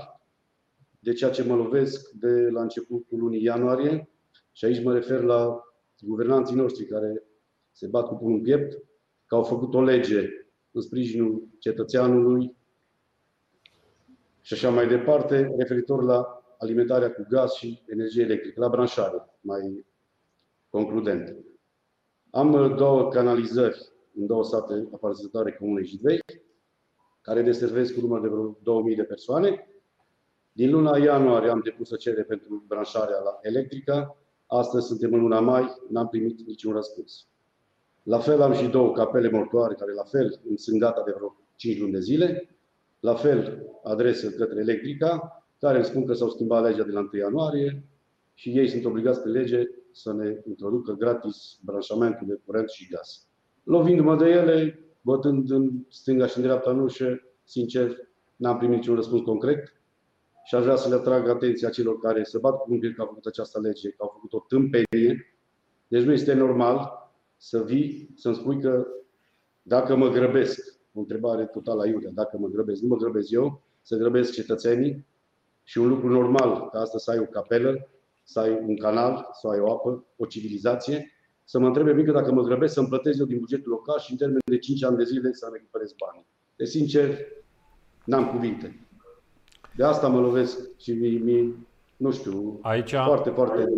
de ceea ce mă lovesc de la începutul lunii ianuarie, și aici mă refer la guvernanții noștri care se bat cu un piept, că au făcut o lege în sprijinul cetățeanului, și așa mai departe, referitor la alimentarea cu gaz și energie electrică, la branșare, mai concludent. Am uh, două canalizări în două sate aparținătoare Comunei Jidvei, care deservesc cu număr de vreo 2000 de persoane. Din luna ianuarie am depus o cerere pentru branșarea la electrică. Astăzi suntem în luna mai, n-am primit niciun răspuns. La fel am și două capele mortoare care la fel sunt gata de vreo 5 luni de zile. La fel, adresă către Electrica, care îmi spun că s-au schimbat legea de la 1 ianuarie și ei sunt obligați pe lege să ne introducă gratis branșamentul de curent și gaz. Lovindu-mă de ele, bătând în stânga și în dreapta în ușă, sincer, n-am primit niciun răspuns concret și aș vrea să le atrag atenția celor care se bat cu un pic că au făcut această lege, că au făcut o tâmpenie. Deci nu este normal să vii, să-mi spui că dacă mă grăbesc o întrebare total aiurea. Dacă mă grăbesc, nu mă grăbesc eu, să grăbesc cetățenii și un lucru normal, ca asta să ai o capelă, să ai un canal, să ai o apă, o civilizație, să mă întrebe mică dacă mă grăbesc să-mi plătesc eu din bugetul local și în termen de 5 ani de zile să recuperez banii. De sincer, n-am cuvinte. De asta mă lovesc și mi, mi nu știu, Aici foarte, foarte...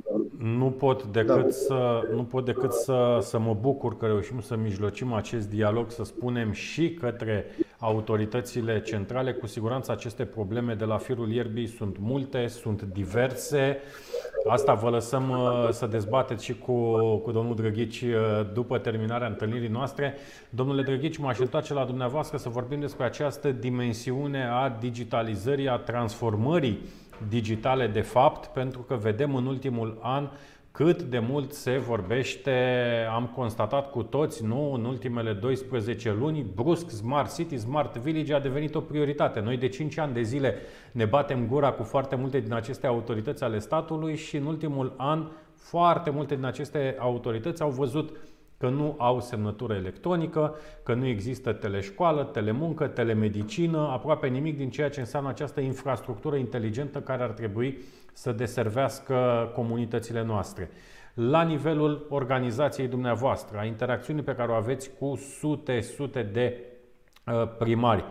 nu pot decât, da. să, nu pot decât să, să mă bucur că reușim să mijlocim acest dialog, să spunem și către autoritățile centrale. Cu siguranță aceste probleme de la firul ierbii sunt multe, sunt diverse. Asta vă lăsăm uh, să dezbateți și cu, cu domnul Drăghici uh, după terminarea întâlnirii noastre. Domnule Drăghici, m-aș întoarce la dumneavoastră să vorbim despre această dimensiune a digitalizării, a transformării digitale de fapt, pentru că vedem în ultimul an cât de mult se vorbește, am constatat cu toți, nu, în ultimele 12 luni, brusc Smart City, Smart Village a devenit o prioritate. Noi de 5 ani de zile ne batem gura cu foarte multe din aceste autorități ale statului și în ultimul an foarte multe din aceste autorități au văzut că nu au semnătură electronică, că nu există teleșcoală, telemuncă, telemedicină, aproape nimic din ceea ce înseamnă această infrastructură inteligentă care ar trebui să deservească comunitățile noastre. La nivelul organizației dumneavoastră, a interacțiunii pe care o aveți cu sute, sute de uh, primari,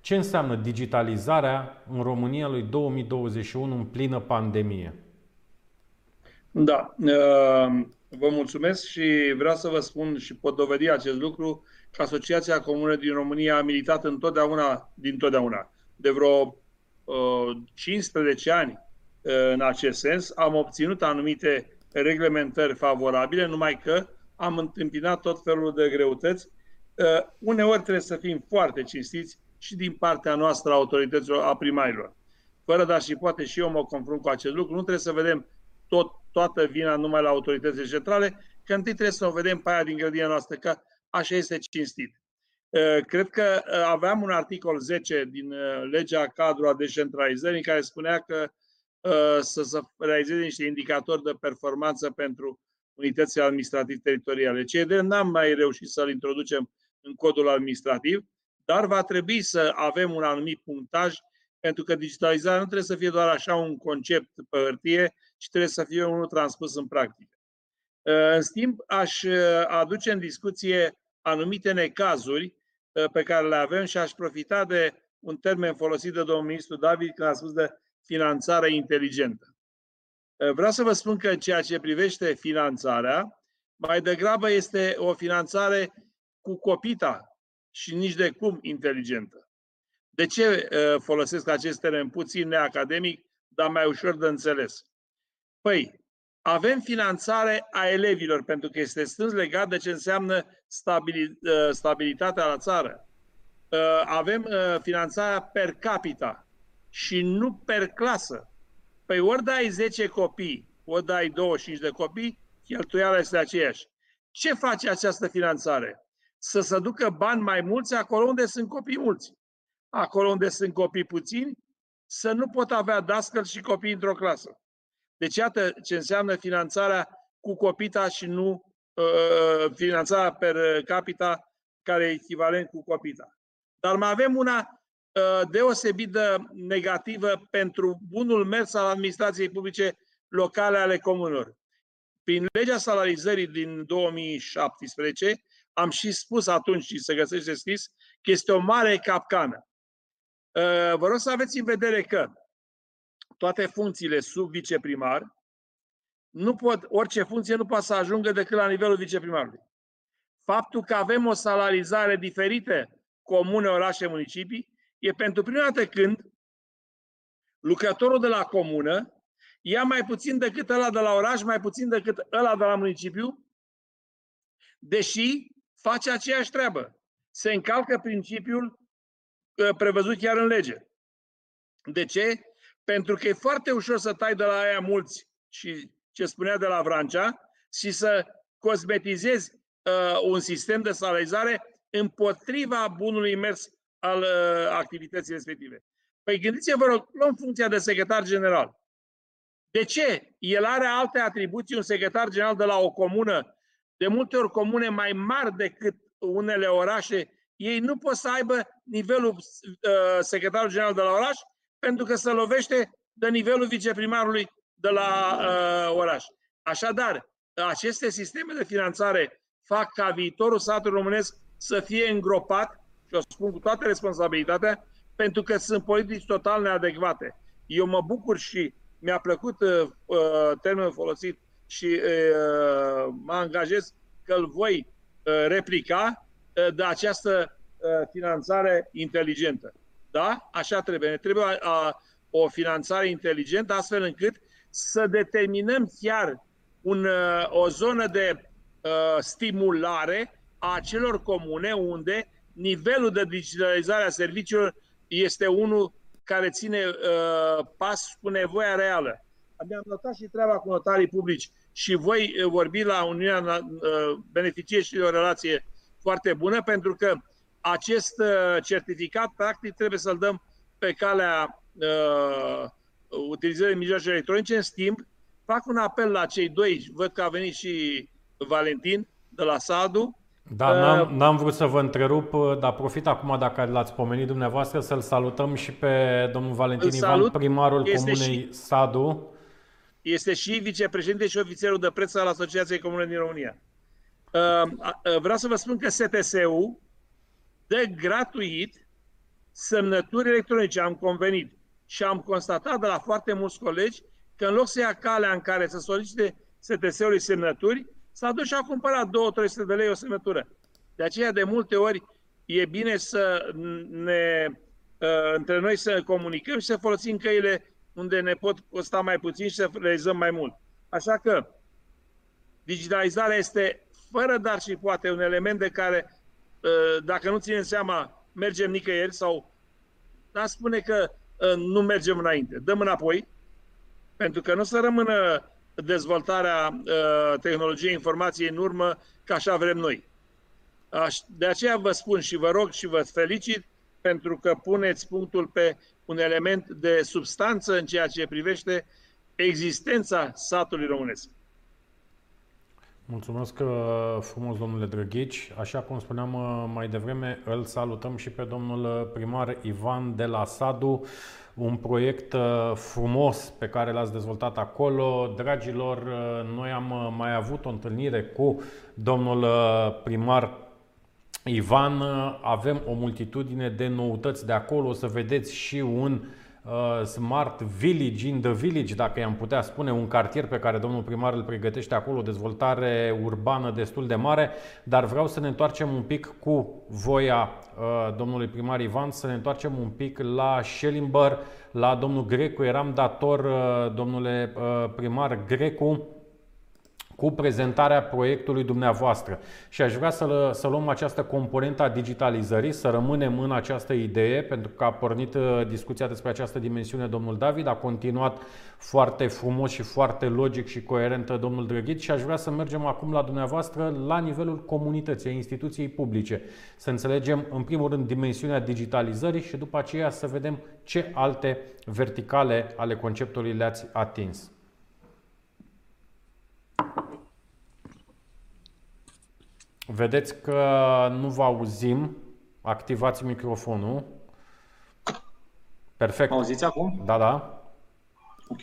ce înseamnă digitalizarea în România lui 2021 în plină pandemie? Da. Uh Vă mulțumesc și vreau să vă spun și pot dovedi acest lucru că Asociația Comună din România a militat întotdeauna, din totdeauna, de vreo uh, 15 ani uh, în acest sens. Am obținut anumite reglementări favorabile, numai că am întâmpinat tot felul de greutăți. Uh, uneori trebuie să fim foarte cinstiți și din partea noastră a autorităților, a primarilor. Fără dar și poate și eu mă confrunt cu acest lucru, nu trebuie să vedem tot, toată vina numai la autoritățile centrale, că întâi trebuie să o vedem pe aia din grădina noastră, că așa este cinstit. Uh, cred că uh, aveam un articol 10 din uh, legea cadru a decentralizării care spunea că să se realizeze niște indicatori de performanță pentru unitățile administrativ-teritoriale. Ce de n-am mai reușit să-l introducem în codul administrativ, dar va trebui să avem un anumit punctaj, pentru că digitalizarea nu trebuie să fie doar așa un concept pe hârtie, și trebuie să fie unul transpus în practică. Uh, în schimb, aș uh, aduce în discuție anumite necazuri uh, pe care le avem și aș profita de un termen folosit de domnul ministru David când a spus de finanțare inteligentă. Vreau să vă spun că ceea ce privește finanțarea, mai degrabă este o finanțare cu copita și nici de cum inteligentă. De ce folosesc acest termen puțin neacademic, dar mai ușor de înțeles? Păi, avem finanțare a elevilor, pentru că este strâns legat de ce înseamnă uh, stabilitatea la țară. Uh, avem uh, finanțarea per capita și nu per clasă. Păi ori dai 10 copii, ori dai 25 de copii, cheltuiala este aceeași. Ce face această finanțare? Să se ducă bani mai mulți acolo unde sunt copii mulți. Acolo unde sunt copii puțini, să nu pot avea dascăl și copii într-o clasă. Deci iată ce înseamnă finanțarea cu copita și nu uh, finanțarea per capita care e echivalent cu copita. Dar mai avem una uh, deosebit de negativă pentru bunul mers al administrației publice locale ale comunelor. Prin legea salarizării din 2017, am și spus atunci și se găsește scris că este o mare capcană. Uh, vă rog să aveți în vedere că toate funcțiile sub viceprimar, nu pot, orice funcție nu poate să ajungă decât la nivelul viceprimarului. Faptul că avem o salarizare diferită comune, orașe, municipii, e pentru prima dată când lucrătorul de la comună ia mai puțin decât ăla de la oraș, mai puțin decât ăla de la municipiu, deși face aceeași treabă. Se încalcă principiul uh, prevăzut chiar în lege. De ce? Pentru că e foarte ușor să tai de la aia mulți și ce spunea de la Vrancea și să cosmetizezi uh, un sistem de salarizare împotriva bunului mers al uh, activității respective. Păi gândiți-vă, rog, luăm funcția de secretar general. De ce? El are alte atribuții, un secretar general de la o comună, de multe ori comune mai mari decât unele orașe, ei nu pot să aibă nivelul uh, secretar general de la oraș pentru că se lovește de nivelul viceprimarului de la uh, oraș. Așadar, aceste sisteme de finanțare fac ca viitorul satului românesc să fie îngropat, și o spun cu toată responsabilitatea, pentru că sunt politici total neadecvate. Eu mă bucur și mi-a plăcut uh, uh termenul folosit și uh, mă angajez că îl voi uh, replica uh, de această uh, finanțare inteligentă. Da? Așa trebuie. Ne trebuie uh, o finanțare inteligentă astfel încât să determinăm chiar un, uh, o zonă de uh, stimulare a acelor comune unde nivelul de digitalizare a serviciilor este unul care ține uh, pas cu nevoia reală. Mi-am notat și treaba cu notarii publici și voi uh, vorbi la Uniunea uh, beneficie și de o relație foarte bună pentru că acest uh, certificat practic trebuie să-l dăm pe calea uh, utilizării mijloacelor electronice. În schimb, fac un apel la cei doi, văd că a venit și Valentin de la SADU, da, n-am, n-am vrut să vă întrerup, dar profit acum dacă l-ați pomenit dumneavoastră să-l salutăm și pe domnul Valentin Ivan, primarul este Comunei și, Sadu. Este și vicepreședinte și ofițerul de preț al Asociației Comune din România. Uh, uh, vreau să vă spun că STS-ul dă gratuit semnături electronice, am convenit. Și am constatat de la foarte mulți colegi că în loc să ia calea în care să solicite STS-ului semnături, s-a dus și a cumpărat 2-300 de lei o semnătură. De aceea, de multe ori, e bine să ne, uh, între noi să comunicăm și să folosim căile unde ne pot costa mai puțin și să realizăm mai mult. Așa că digitalizarea este fără dar și poate un element de care, uh, dacă nu ținem seama, mergem nicăieri sau dar spune că uh, nu mergem înainte. Dăm înapoi, pentru că nu să rămână dezvoltarea uh, tehnologiei informației în urmă, ca așa vrem noi. De aceea vă spun și vă rog și vă felicit pentru că puneți punctul pe un element de substanță în ceea ce privește existența satului românesc. Mulțumesc uh, frumos, domnule Drăghici. Așa cum spuneam uh, mai devreme, îl salutăm și pe domnul primar Ivan de la Sadu un proiect uh, frumos pe care l-ați dezvoltat acolo. Dragilor, uh, noi am uh, mai avut o întâlnire cu domnul primar Ivan. Avem o multitudine de noutăți de acolo. O să vedeți și un uh, Uh, smart Village in the Village, dacă i-am putea spune, un cartier pe care domnul primar îl pregătește acolo, o dezvoltare urbană destul de mare, dar vreau să ne întoarcem un pic cu voia uh, domnului primar Ivan, să ne întoarcem un pic la Schellimber, la domnul Grecu. Eram dator, uh, domnule primar Grecu, cu prezentarea proiectului dumneavoastră. Și aș vrea să, să luăm această componentă a digitalizării, să rămânem în această idee, pentru că a pornit uh, discuția despre această dimensiune domnul David, a continuat foarte frumos și foarte logic și coerent uh, domnul Drăghit și aș vrea să mergem acum la dumneavoastră la nivelul comunității, a instituției publice. Să înțelegem în primul rând dimensiunea digitalizării și după aceea să vedem ce alte verticale ale conceptului le-ați atins. Vedeți că nu vă auzim. Activați microfonul. Perfect. Auziți acum? Da, da. Ok.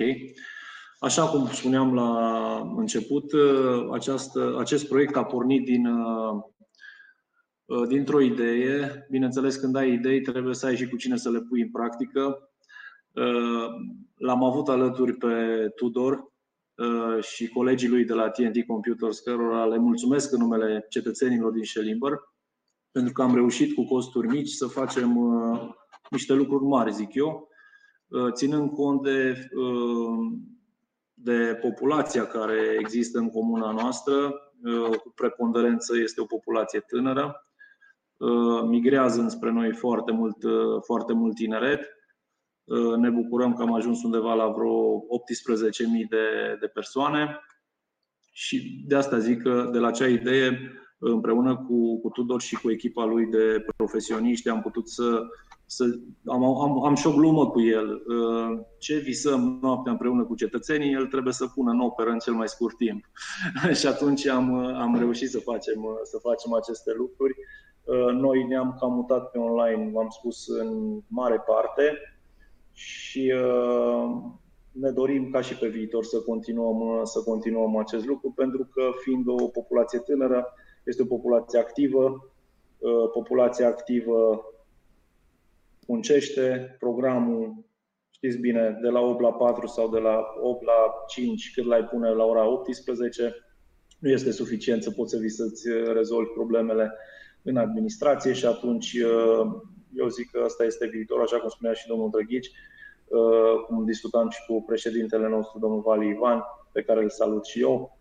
Așa cum spuneam la început, această, acest proiect a pornit din, dintr-o idee. Bineînțeles, când ai idei, trebuie să ai și cu cine să le pui în practică. L-am avut alături pe Tudor, Uh, și colegii lui de la TNT Computers, cărora le mulțumesc în numele cetățenilor din Schellimber, pentru că am reușit cu costuri mici să facem uh, niște lucruri mari, zic eu, uh, ținând cont de, de populația care există în comuna noastră, cu preponderență este o populație tânără, migrează înspre noi foarte mult, foarte mult tineret Uh, ne bucurăm că am ajuns undeva la vreo 18.000 de, de persoane și de asta zic că de la acea idee, împreună cu, cu Tudor și cu echipa lui de profesioniști, am putut să, să am, am, am și o glumă cu el. Uh, ce visăm noaptea împreună cu cetățenii, el trebuie să pună în operă în cel mai scurt timp. [laughs] și atunci am, am reușit să facem, să facem aceste lucruri. Uh, noi ne-am cam mutat pe online, v-am spus, în mare parte și uh, ne dorim ca și pe viitor să continuăm, să continuăm acest lucru, pentru că fiind o populație tânără, este o populație activă, uh, populația activă muncește, programul, știți bine, de la 8 la 4 sau de la 8 la 5, cât l-ai pune la ora 18, nu este suficient să poți să vii să-ți rezolvi problemele în administrație și atunci eu zic că asta este viitor, așa cum spunea și domnul Drăghici, cum discutam și cu președintele nostru, domnul Vali Ivan, pe care îl salut și eu.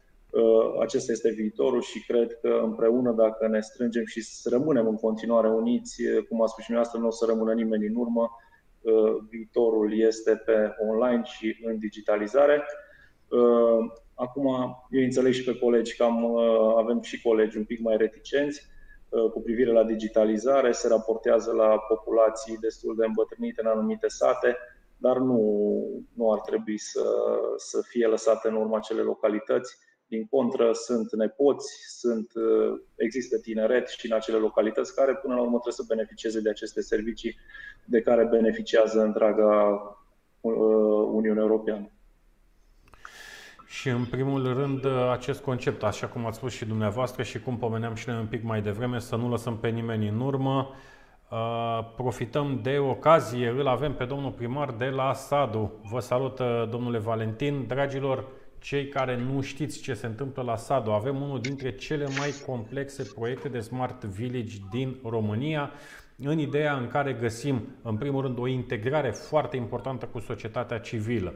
Acesta este viitorul și cred că împreună, dacă ne strângem și să rămânem în continuare uniți, cum a spus și noastră, nu o să rămână nimeni în urmă. Viitorul este pe online și în digitalizare. Acum, eu înțeleg și pe colegi că am, avem și colegi un pic mai reticenți cu privire la digitalizare, se raportează la populații destul de îmbătrânite în anumite sate dar nu, nu ar trebui să, să fie lăsate în urma acele localități. Din contră, sunt nepoți, sunt, există tineret și în acele localități care până la urmă trebuie să beneficieze de aceste servicii de care beneficiază întreaga uh, Uniune Europeană. Și în primul rând acest concept, așa cum ați spus și dumneavoastră și cum pomeneam și noi un pic mai devreme, să nu lăsăm pe nimeni în urmă, Uh, profităm de ocazie, îl avem pe domnul primar de la Sadu. Vă salut, domnule Valentin. Dragilor, cei care nu știți ce se întâmplă la Sadu, avem unul dintre cele mai complexe proiecte de Smart Village din România, în ideea în care găsim, în primul rând, o integrare foarte importantă cu societatea civilă.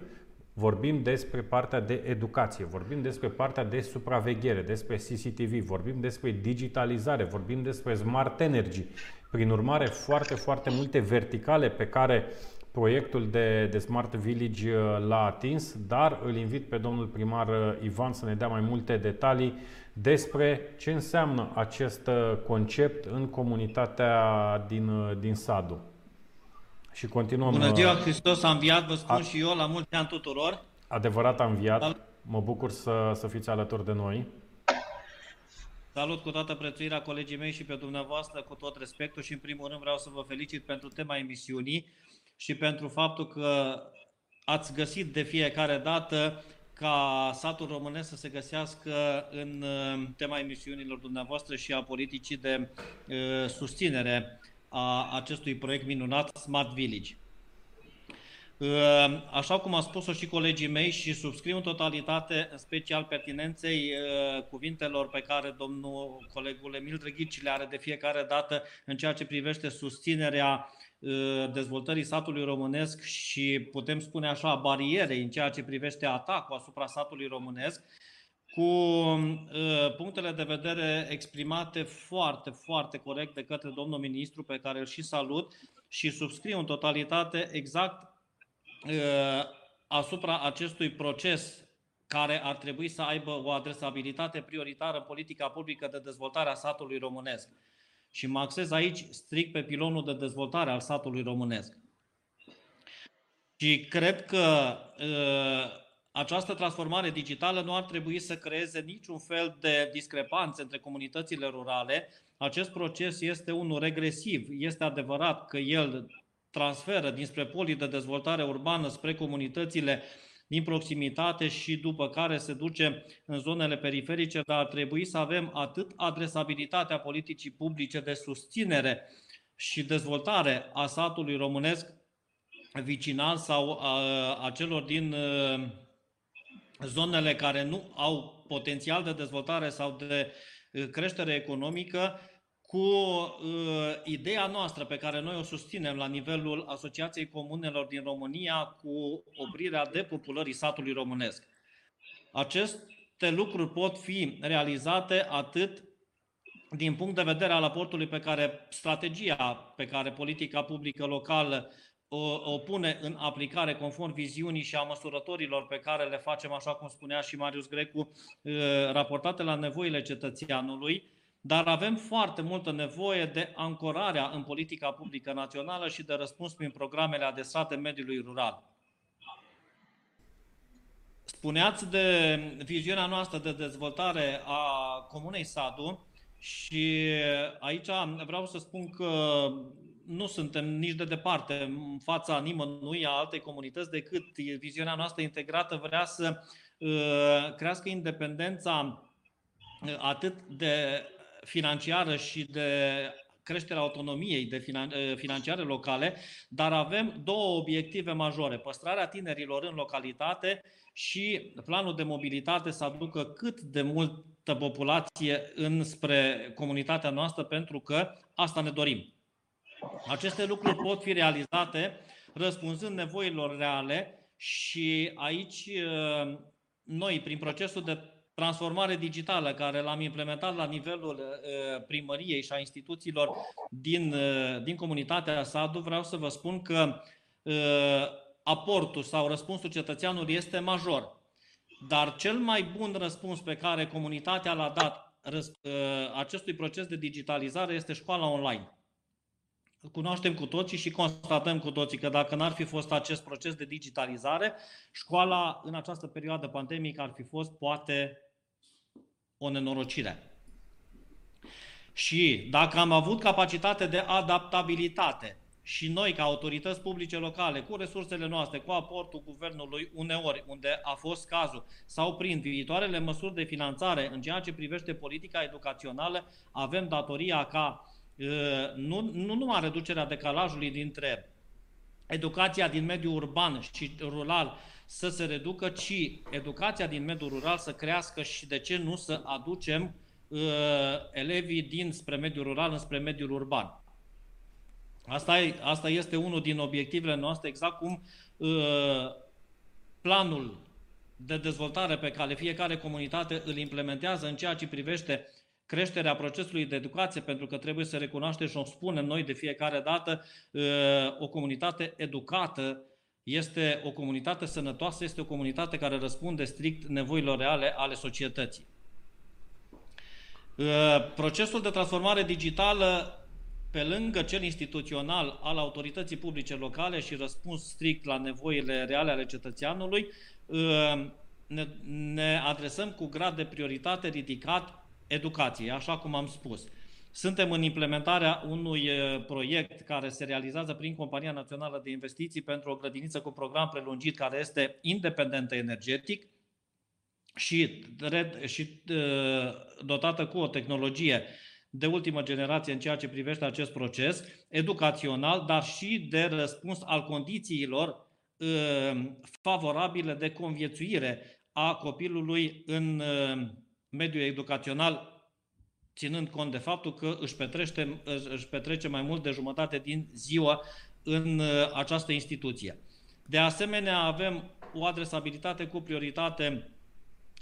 Vorbim despre partea de educație, vorbim despre partea de supraveghere, despre CCTV, vorbim despre digitalizare, vorbim despre smart energy. Prin urmare, foarte, foarte multe verticale pe care proiectul de, de Smart Village uh, l-a atins, dar îl invit pe domnul primar uh, Ivan să ne dea mai multe detalii despre ce înseamnă acest uh, concept în comunitatea din, din Sadu. Și continuăm. Bună ziua, Hristos a înviat, vă spun a... și eu, la mulți ani tuturor. Adevărat a înviat. Mă bucur să, să fiți alături de noi. Salut cu toată prețuirea colegii mei și pe dumneavoastră cu tot respectul și în primul rând vreau să vă felicit pentru tema emisiunii și pentru faptul că ați găsit de fiecare dată ca satul românesc să se găsească în uh, tema emisiunilor dumneavoastră și a politicii de uh, susținere a acestui proiect minunat Smart Village. Ehm, așa cum a spus-o și colegii mei și subscriu în totalitate, în special pertinenței eh, cuvintelor pe care domnul colegul Emil Drăghici le are de fiecare dată în ceea ce privește susținerea eh, dezvoltării satului românesc și putem spune așa bariere în ceea ce privește atacul asupra satului românesc, cu uh, punctele de vedere exprimate foarte, foarte corect de către domnul ministru, pe care îl și salut și subscriu în totalitate exact Uh, asupra acestui proces care ar trebui să aibă o adresabilitate prioritară în politica publică de dezvoltare a satului românesc. Și mă axez aici strict pe pilonul de dezvoltare al satului românesc. Și cred că uh, această transformare digitală nu ar trebui să creeze niciun fel de discrepanțe între comunitățile rurale. Acest proces este unul regresiv. Este adevărat că el transferă dinspre polii de dezvoltare urbană spre comunitățile din proximitate și după care se duce în zonele periferice, dar ar trebui să avem atât adresabilitatea politicii publice de susținere și dezvoltare a satului românesc vicinal sau a, a celor din zonele care nu au potențial de dezvoltare sau de creștere economică, cu uh, ideea noastră pe care noi o susținem la nivelul Asociației Comunelor din România cu oprirea depopulării satului românesc. Aceste lucruri pot fi realizate atât din punct de vedere al aportului pe care strategia pe care politica publică locală o, o pune în aplicare conform viziunii și a măsurătorilor pe care le facem, așa cum spunea și Marius Grecu, uh, raportate la nevoile cetățeanului, dar avem foarte multă nevoie de ancorarea în politica publică națională și de răspuns prin programele adresate mediului rural. Spuneați de viziunea noastră de dezvoltare a Comunei Sadu și aici vreau să spun că nu suntem nici de departe în fața nimănui a altei comunități decât viziunea noastră integrată vrea să uh, crească independența uh, atât de financiară și de creșterea autonomiei de finan- financiare locale, dar avem două obiective majore. Păstrarea tinerilor în localitate și planul de mobilitate să aducă cât de multă populație înspre comunitatea noastră, pentru că asta ne dorim. Aceste lucruri pot fi realizate răspunzând nevoilor reale și aici uh, noi, prin procesul de transformare digitală care l-am implementat la nivelul uh, primăriei și a instituțiilor din, uh, din comunitatea Sadu, vreau să vă spun că aportul sau răspunsul cetățeanului este major. Dar cel mai bun răspuns pe care comunitatea l-a dat acestui proces de digitalizare este școala online cunoaștem cu toții și constatăm cu toții că dacă n-ar fi fost acest proces de digitalizare, școala în această perioadă pandemică ar fi fost poate o nenorocire. Și dacă am avut capacitate de adaptabilitate și noi, ca autorități publice locale, cu resursele noastre, cu aportul guvernului uneori, unde a fost cazul, sau prin viitoarele măsuri de finanțare în ceea ce privește politica educațională, avem datoria ca nu, nu numai reducerea decalajului dintre educația din mediul urban și rural să se reducă, ci educația din mediul rural să crească și de ce nu să aducem uh, elevii din spre mediul rural înspre mediul urban. Asta, e, asta este unul din obiectivele noastre, exact cum uh, planul de dezvoltare pe care fiecare comunitate îl implementează în ceea ce privește creșterea procesului de educație, pentru că trebuie să recunoaștem și o spunem noi de fiecare dată, uh, o comunitate educată este o comunitate sănătoasă, este o comunitate care răspunde strict nevoilor reale ale societății. Uh, procesul de transformare digitală, pe lângă cel instituțional al autorității publice locale și răspuns strict la nevoile reale ale cetățeanului, uh, ne adresăm cu grad de prioritate ridicat educației, așa cum am spus. Suntem în implementarea unui proiect care se realizează prin Compania Națională de Investiții pentru o grădiniță cu program prelungit care este independentă energetic și, și dotată cu o tehnologie de ultimă generație în ceea ce privește acest proces educațional, dar și de răspuns al condițiilor favorabile de conviețuire a copilului în mediul educațional, ținând cont de faptul că își, petrește, își petrece mai mult de jumătate din ziua în uh, această instituție. De asemenea, avem o adresabilitate cu prioritate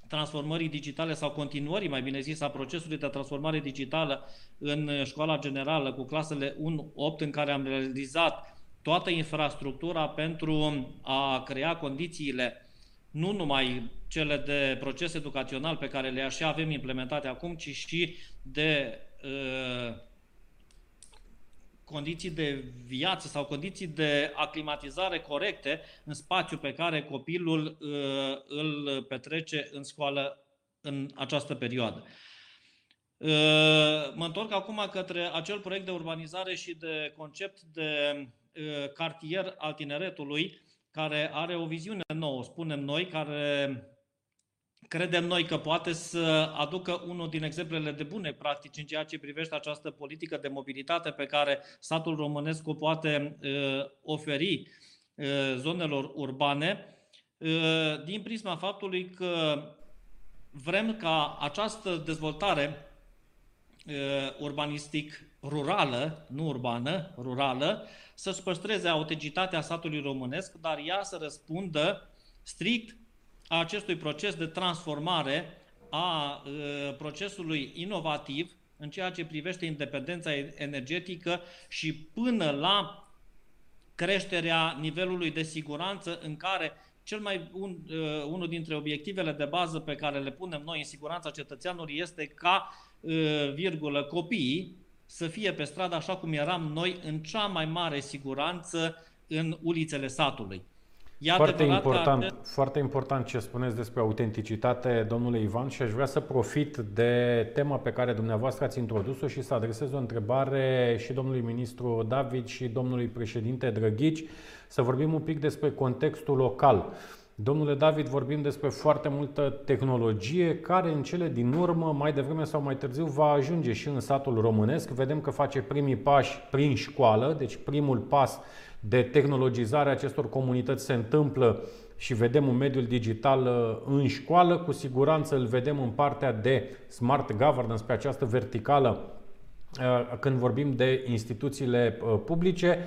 transformării digitale sau continuării, mai bine zis, a procesului de transformare digitală în școala generală cu clasele 1-8 în care am realizat toată infrastructura pentru a crea condițiile nu numai cele de proces educațional pe care le așa avem implementate acum, ci și de uh, condiții de viață sau condiții de aclimatizare corecte în spațiu pe care copilul uh, îl petrece în școală în această perioadă. Uh, mă întorc acum către acel proiect de urbanizare și de concept de uh, cartier al tineretului, care are o viziune nouă, spunem noi, care credem noi că poate să aducă unul din exemplele de bune practici în ceea ce privește această politică de mobilitate pe care satul românesc o poate uh, oferi uh, zonelor urbane, uh, din prisma faptului că vrem ca această dezvoltare urbanistic rurală, nu urbană, rurală, să-și păstreze autenticitatea satului românesc, dar ea să răspundă strict a acestui proces de transformare a uh, procesului inovativ în ceea ce privește independența energetică și până la creșterea nivelului de siguranță în care cel mai un, uh, unul dintre obiectivele de bază pe care le punem noi în siguranța cetățeanului este ca, uh, virgulă, copiii să fie pe stradă așa cum eram noi în cea mai mare siguranță în ulițele satului. E foarte important, acest... foarte important ce spuneți despre autenticitate, domnule Ivan, și aș vrea să profit de tema pe care dumneavoastră ați introdus-o și să adresez o întrebare și domnului ministru David și domnului președinte Drăghici, să vorbim un pic despre contextul local. Domnule David, vorbim despre foarte multă tehnologie care în cele din urmă, mai devreme sau mai târziu, va ajunge și în satul românesc. Vedem că face primii pași prin școală, deci primul pas de tehnologizare a acestor comunități se întâmplă și vedem un mediul digital uh, în școală. Cu siguranță îl vedem în partea de smart governance, pe această verticală, uh, când vorbim de instituțiile uh, publice.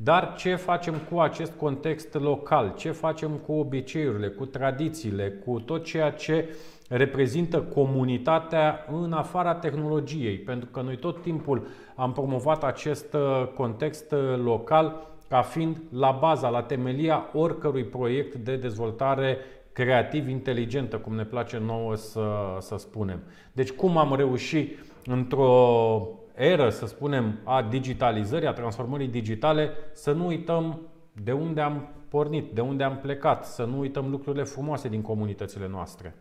Dar ce facem cu acest context local? Ce facem cu obiceiurile, cu tradițiile, cu tot ceea ce reprezintă comunitatea în afara tehnologiei? Pentru că noi tot timpul am promovat acest context local ca fiind la baza, la temelia oricărui proiect de dezvoltare creativ inteligentă, cum ne place nouă să, să spunem. Deci cum am reușit într-o eră, să spunem, a digitalizării, a transformării digitale, să nu uităm de unde am pornit, de unde am plecat, să nu uităm lucrurile frumoase din comunitățile noastre.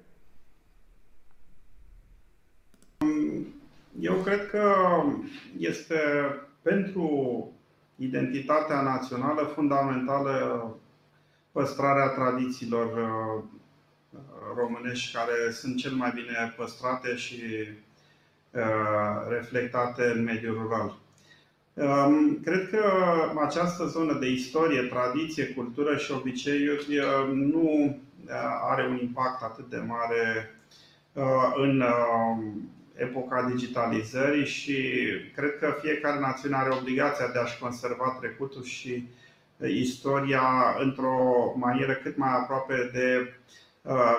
Eu cred că este pentru identitatea națională fundamentală păstrarea tradițiilor uh, românești care sunt cel mai bine păstrate și uh, reflectate în mediul rural. Um, cred că această zonă de istorie, tradiție, cultură și obiceiuri uh, nu are un impact atât de mare în epoca digitalizării și cred că fiecare națiune are obligația de a-și conserva trecutul și uh, istoria într-o manieră cât mai aproape de uh,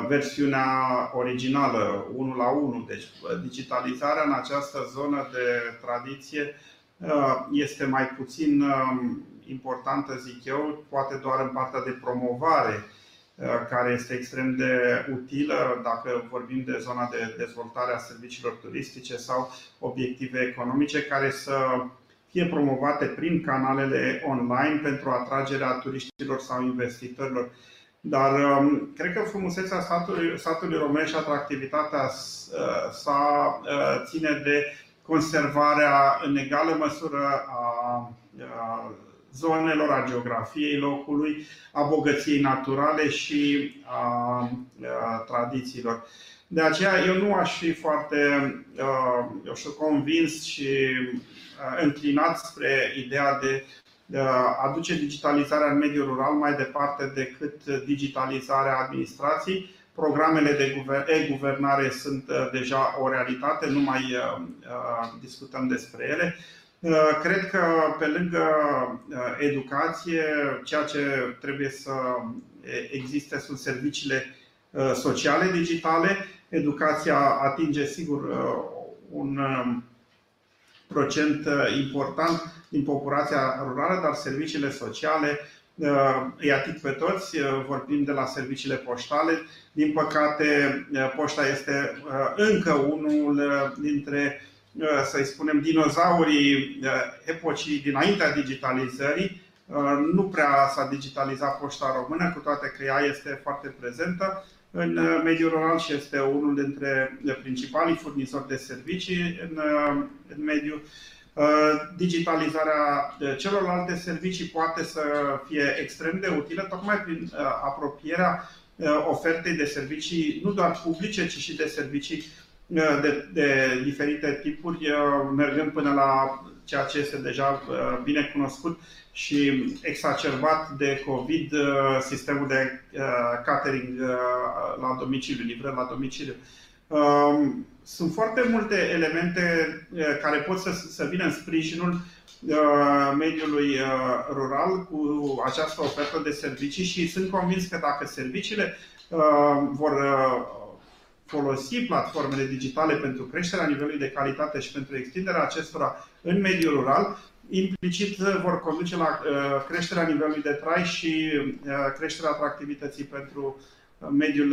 versiunea originală, 1 la 1. Deci uh, digitalizarea în această zonă de tradiție este mai puțin um, importantă, zic eu, poate doar în partea de promovare Uh, care este extrem de utilă dacă vorbim de zona de dezvoltare a serviciilor turistice sau obiective economice care să fie promovate prin canalele online pentru atragerea turiștilor sau investitorilor. Dar um, cred că frumusețea statului, statului român și atractivitatea uh, sa uh, ține de conservarea în egală măsură a zonelor, a geografiei locului, a bogăției naturale și a, a tradițiilor. De aceea eu nu aș fi foarte eu știu, convins și înclinat spre ideea de a aduce digitalizarea în mediul rural mai departe decât digitalizarea administrației. Programele de e-guvernare sunt deja o realitate, nu mai discutăm despre ele. Uh, cred că pe lângă uh, educație, ceea ce trebuie să existe sunt serviciile uh, sociale digitale. Educația atinge sigur un um, procent important din populația rurală, dar serviciile sociale îi ating pe toți, vorbim de la serviciile poștale. Din păcate, poșta este încă unul dintre Uh, să-i spunem, dinozaurii uh, epocii dinaintea digitalizării. Uh, nu prea s-a digitalizat poșta română, cu toate că ea este foarte prezentă în mediul rural și este unul dintre principalii furnizori de servicii în, în mediu. Digitalizarea celorlalte servicii poate să fie extrem de utilă, tocmai prin apropierea ofertei de servicii nu doar publice, ci și de servicii Uh, de, de diferite tipuri, uh, mergând până la ceea ce este deja uh, bine cunoscut și exacerbat de COVID, sistemul de catering la domiciliu, livrări la domiciliu. Um, sunt foarte multe elemente care pot să, să vină în sprijinul mediului rural cu această ofertă de servicii și sunt convins că dacă serviciile vor folosi platformele digitale pentru creșterea nivelului de calitate și pentru extinderea acestora în mediul rural, implicit vor conduce la uh, creșterea nivelului de trai și uh, creșterea atractivității pentru uh, mediul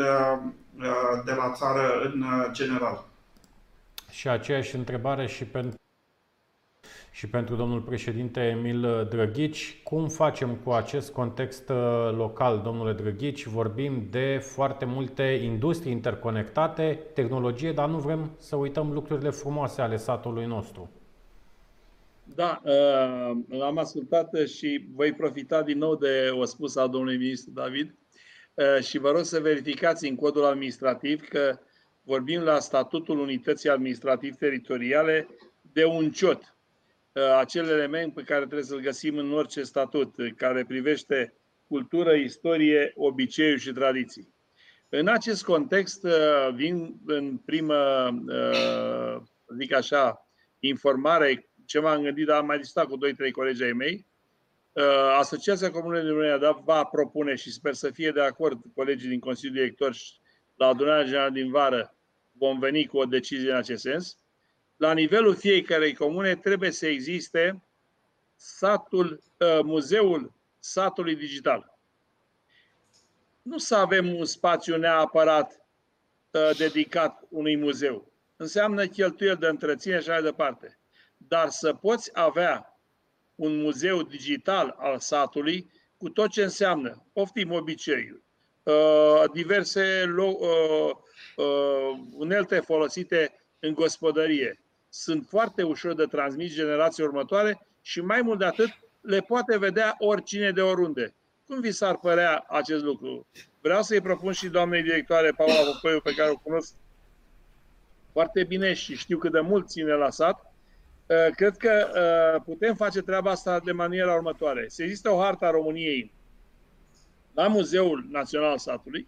de la țară în general. Și aceeași întrebare și pentru și pentru domnul președinte Emil Drăghici. Cum facem cu acest context uh, local, domnule Drăghici? Vorbim de foarte multe industrii interconectate, tehnologie, dar nu vrem să uităm lucrurile frumoase ale satului nostru. Da, uh, am ascultat și voi profita din nou de o spus a domnului ministru David. și vă rog să verificați în codul administrativ că vorbim la statutul unității administrativ-teritoriale de un ciot. Acel element pe care trebuie să-l găsim în orice statut, care privește cultură, istorie, obiceiuri și tradiții. În acest context vin în primă, zic așa, informare, ce m-am gândit, dar am mai discutat cu 2-3 colegi ai mei, Uh, Asociația Comună din România da, va propune și sper să fie de acord colegii din Consiliul Director și la adunarea generală din vară vom veni cu o decizie în acest sens. La nivelul fiecarei comune trebuie să existe satul, uh, muzeul satului digital. Nu să avem un spațiu neapărat uh, dedicat unui muzeu. Înseamnă cheltuieli de întreținere și așa mai departe. Dar să poți avea un muzeu digital al satului cu tot ce înseamnă, poftim obiceiuri, uh, diverse uh, uh, unelte folosite în gospodărie. Sunt foarte ușor de transmis generații următoare și mai mult de atât le poate vedea oricine de oriunde. Cum vi s-ar părea acest lucru? Vreau să-i propun și doamnei directoare Paula Popoiu, pe care o cunosc foarte bine și știu cât de mult ține la sat, Uh, cred că uh, putem face treaba asta de maniera următoare. Să există o harta României la Muzeul Național Satului,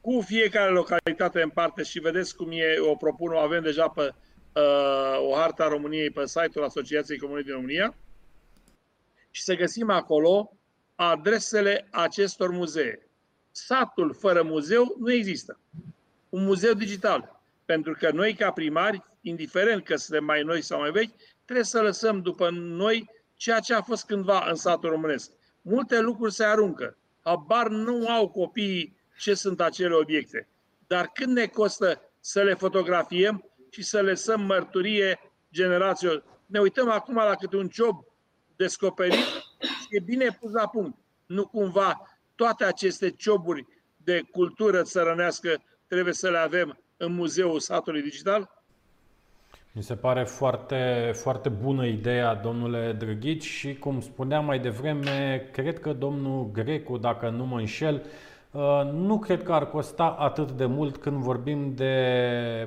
cu fiecare localitate în parte și vedeți cum e, o propun, o avem deja pe uh, o harta României pe site-ul Asociației Comunei din România și să găsim acolo adresele acestor muzee. Satul fără muzeu nu există. Un muzeu digital. Pentru că noi, ca primari, indiferent că suntem mai noi sau mai vechi, trebuie să lăsăm după noi ceea ce a fost cândva în satul românesc. Multe lucruri se aruncă. Habar nu au copiii ce sunt acele obiecte. Dar când ne costă să le fotografiem și să lăsăm mărturie generațiilor? Ne uităm acum la câte un job descoperit și e bine pus la punct. Nu cumva toate aceste cioburi de cultură țărănească trebuie să le avem în Muzeul Satului Digital? Mi se pare foarte, foarte bună ideea, domnule Drăghici, și cum spuneam mai devreme, cred că domnul Grecu, dacă nu mă înșel, uh, nu cred că ar costa atât de mult când vorbim de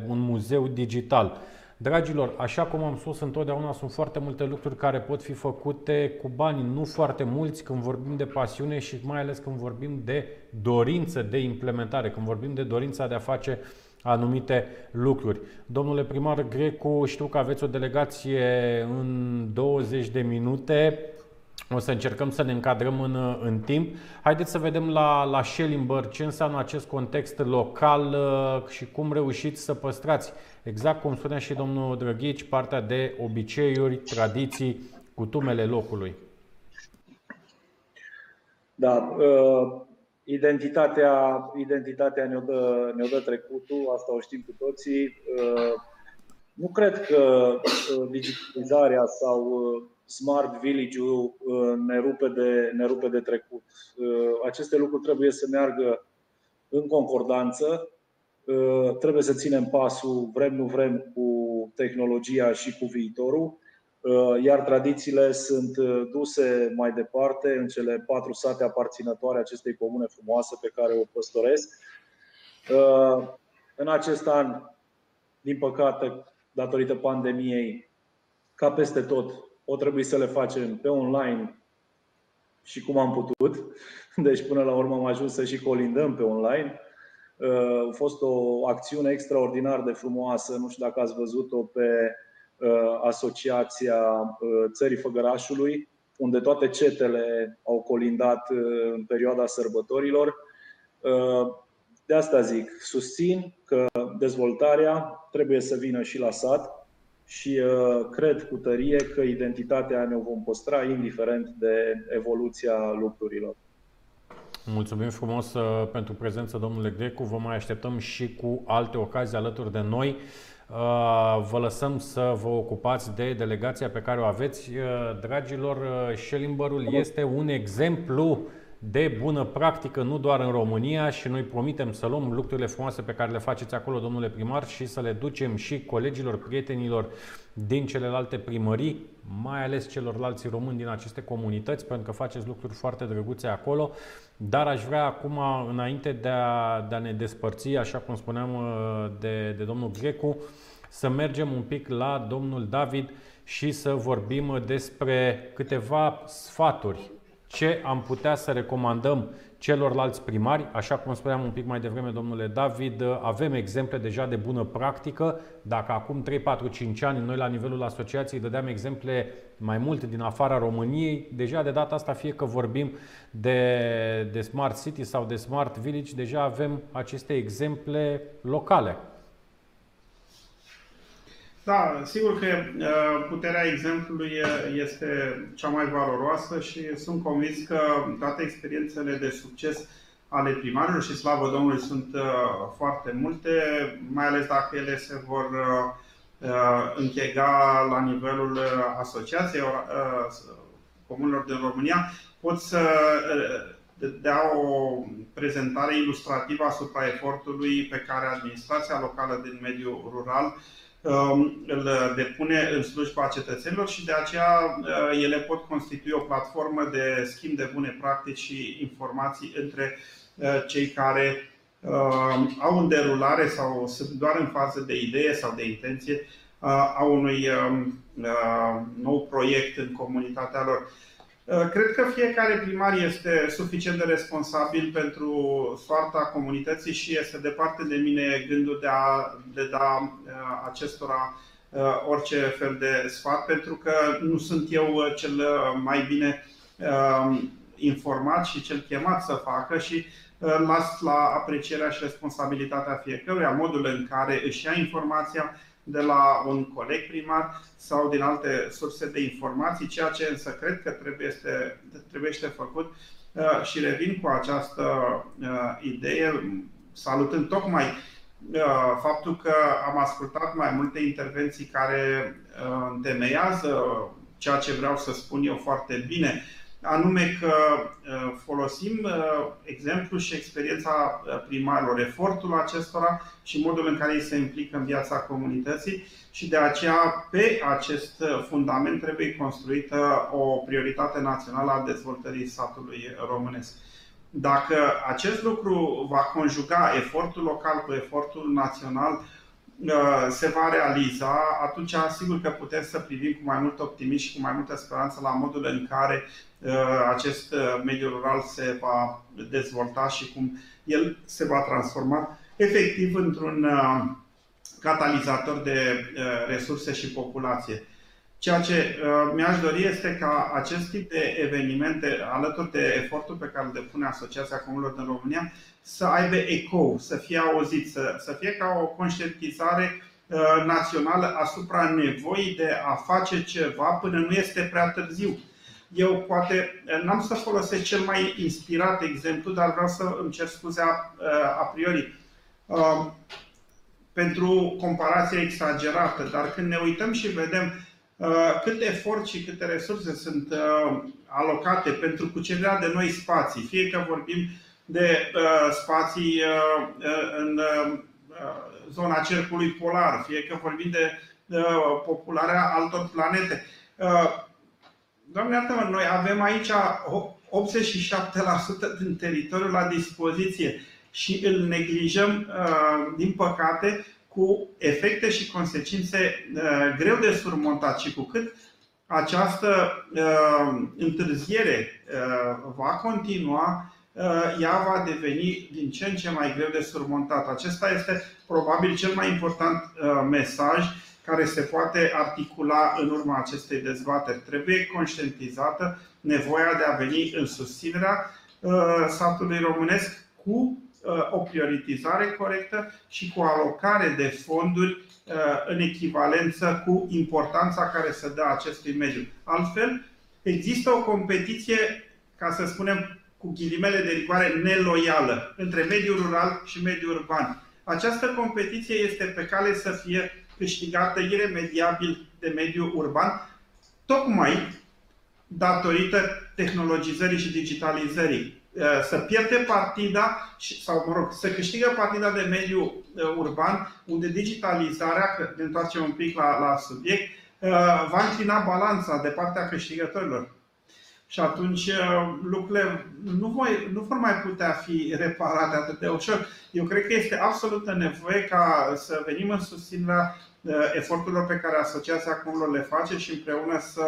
un muzeu digital. Dragilor, așa cum am spus întotdeauna, sunt foarte multe lucruri care pot fi făcute cu bani, nu foarte mulți când vorbim de pasiune și mai ales când vorbim de dorință de implementare, când vorbim de dorința de a face uh, anumite lucruri. Domnule primar Grecu, știu că aveți o delegație în 20 de minute. O să încercăm să ne încadrăm în, în timp. Haideți să vedem la, la Schellimber ce înseamnă acest context local uh, și cum reușiți să păstrați, exact cum spunea și domnul Drăghici, partea de obiceiuri, tradiții, cutumele locului. Da, uh, Identitatea, identitatea ne-o dă, ne-o dă trecutul, asta o știm cu toții. Uh, nu cred că uh, digitalizarea sau uh, smart village-ul ne rupe, de, ne rupe de trecut. Aceste lucruri trebuie să meargă în concordanță, trebuie să ținem pasul, vrem nu vrem, cu tehnologia și cu viitorul Uh, iar tradițiile sunt uh, duse mai departe în cele patru sate aparținătoare acestei comune frumoase pe care o păstoresc. Uh, în acest an, din păcate, datorită pandemiei, ca peste tot, o trebuie să le facem pe online și cum am putut. [laughs] Deci, până la urmă, am ajuns să și colindăm pe online. A fost o acțiune extraordinar de frumoasă. Nu știu dacă ați văzut-o pe Uh, Asociația uh, Țării Făgărașului, unde toate cetele au colindat uh, în perioada sărbătorilor. De asta zic, susțin că dezvoltarea trebuie să vină și la sat și cred cu tărie că identitatea ne vom păstra indiferent de evoluția lucrurilor. Mulțumim frumos pentru prezență, domnule Grecu. Vă mai așteptăm și cu alte ocazii alături de noi. Uh, vă lăsăm să vă ocupați de delegația pe care o aveți. Uh, dragilor, uh, Schellimberul este un exemplu de bună practică, nu doar în România și noi promitem să luăm lucrurile frumoase pe care le faceți acolo, domnule primar, și să le ducem și colegilor, prietenilor din celelalte primării, mai ales celorlalți români din aceste comunități, pentru că faceți lucruri foarte drăguțe acolo. Dar aș vrea acum, înainte de a, de a ne despărți, așa cum spuneam de, de domnul Grecu, să mergem un pic la domnul David și să vorbim despre câteva sfaturi. Ce am putea să recomandăm celorlalți primari, așa cum spuneam un pic mai devreme, domnule David, avem exemple deja de bună practică. Dacă acum 3, 4, 5 ani noi la nivelul asociației dădeam exemple mai multe din afara României, deja de data asta fie că vorbim de, de Smart City sau de Smart Village, deja avem aceste exemple locale. Da, sigur că uh, puterea exemplului este cea mai valoroasă și sunt convins că toate experiențele de succes ale primarilor și slavă Domnului sunt uh, foarte multe, mai ales dacă ele se vor uh, închega la nivelul asociației comunilor din România, pot să dea o prezentare ilustrativă asupra efortului pe care administrația locală din mediul rural Um, îl depune în slujba cetățenilor și de aceea uh, ele pot constitui o platformă de schimb de bune practici și informații între uh, cei care uh, au în derulare sau sunt doar în fază de idee sau de intenție a unui um, nou proiect în comunitatea lor. Uh, cred că fiecare primar este suficient de responsabil pentru soarta comunității și este departe de mine gândul de a de da uh, acestora uh, orice fel de sfat, pentru că nu sunt eu cel mai bine informat și cel chemat să facă și las la aprecierea și responsabilitatea fiecăruia modul în care își ia informația, de la un coleg primar sau din alte surse de informații, ceea ce însă cred că trebuie, este, trebuie este făcut. Uh, și revin cu această uh, idee, salutând tocmai uh, faptul că am ascultat mai multe intervenții care întemeiază ceea ce vreau să spun eu foarte bine anume că uh, folosim uh, exemplu și experiența uh, primarilor, efortul acestora și modul în care ei se implică în viața comunității și de aceea pe acest fundament trebuie construită o prioritate națională a dezvoltării satului românesc. Dacă acest lucru va conjuga efortul local cu efortul național, se va realiza, atunci sigur că putem să privim cu mai mult optimism și cu mai multă speranță la modul în care Uh, acest uh, mediu rural se va dezvolta și cum el se va transforma efectiv într-un uh, catalizator de resurse și populație. Ceea ce mi-aș dori este ca acest tip de evenimente, alături de efortul pe care îl depune Asociația Comunilor din România, să aibă eco, să fie auzit, să, să fie ca o conștientizare națională asupra nevoii de a face ceva până nu este prea târziu. Eu poate n-am să folosesc cel mai inspirat exemplu, dar vreau să îmi cer scuze a, a priori uh, pentru comparația exagerată, dar când ne uităm și vedem uh, cât efort și câte resurse sunt uh, alocate pentru cucerirea de noi spații, fie că vorbim de uh, spații uh, în uh, zona cercului polar, fie că vorbim de uh, popularea altor planete. Uh, Doamne iartă noi avem aici 87% din teritoriul la dispoziție și îl neglijăm, uh, din păcate, cu efecte și consecințe uh, greu de surmontat și cu cât această uh, întârziere va continua, ea va deveni din ce în ce mai greu de surmontat. Acesta este probabil cel mai important mesaj care se poate articula în urma acestei dezbateri. Trebuie conștientizată nevoia de a veni în susținerea uh, satului românesc cu uh, o prioritizare corectă și cu alocare de fonduri uh, în echivalență cu importanța care se dă acestui mediu. Altfel, există o competiție, ca să spunem cu ghilimele de rigoare, neloială între mediul rural și mediul urban. Această competiție este pe cale să fie câștigată iremediabil de mediul urban, tocmai datorită tehnologizării și digitalizării. să pierde partida sau, mă rog, să câștigă partida de mediu urban, unde digitalizarea, că ne întoarcem un pic la, la subiect, va înclina balanța de partea câștigătorilor. Și atunci lucrurile nu, voi, nu vor mai putea fi reparate atât de ușor. Eu cred că este absolută nevoie ca să venim în susținerea eforturilor pe care Asociația Comunilor le face și împreună să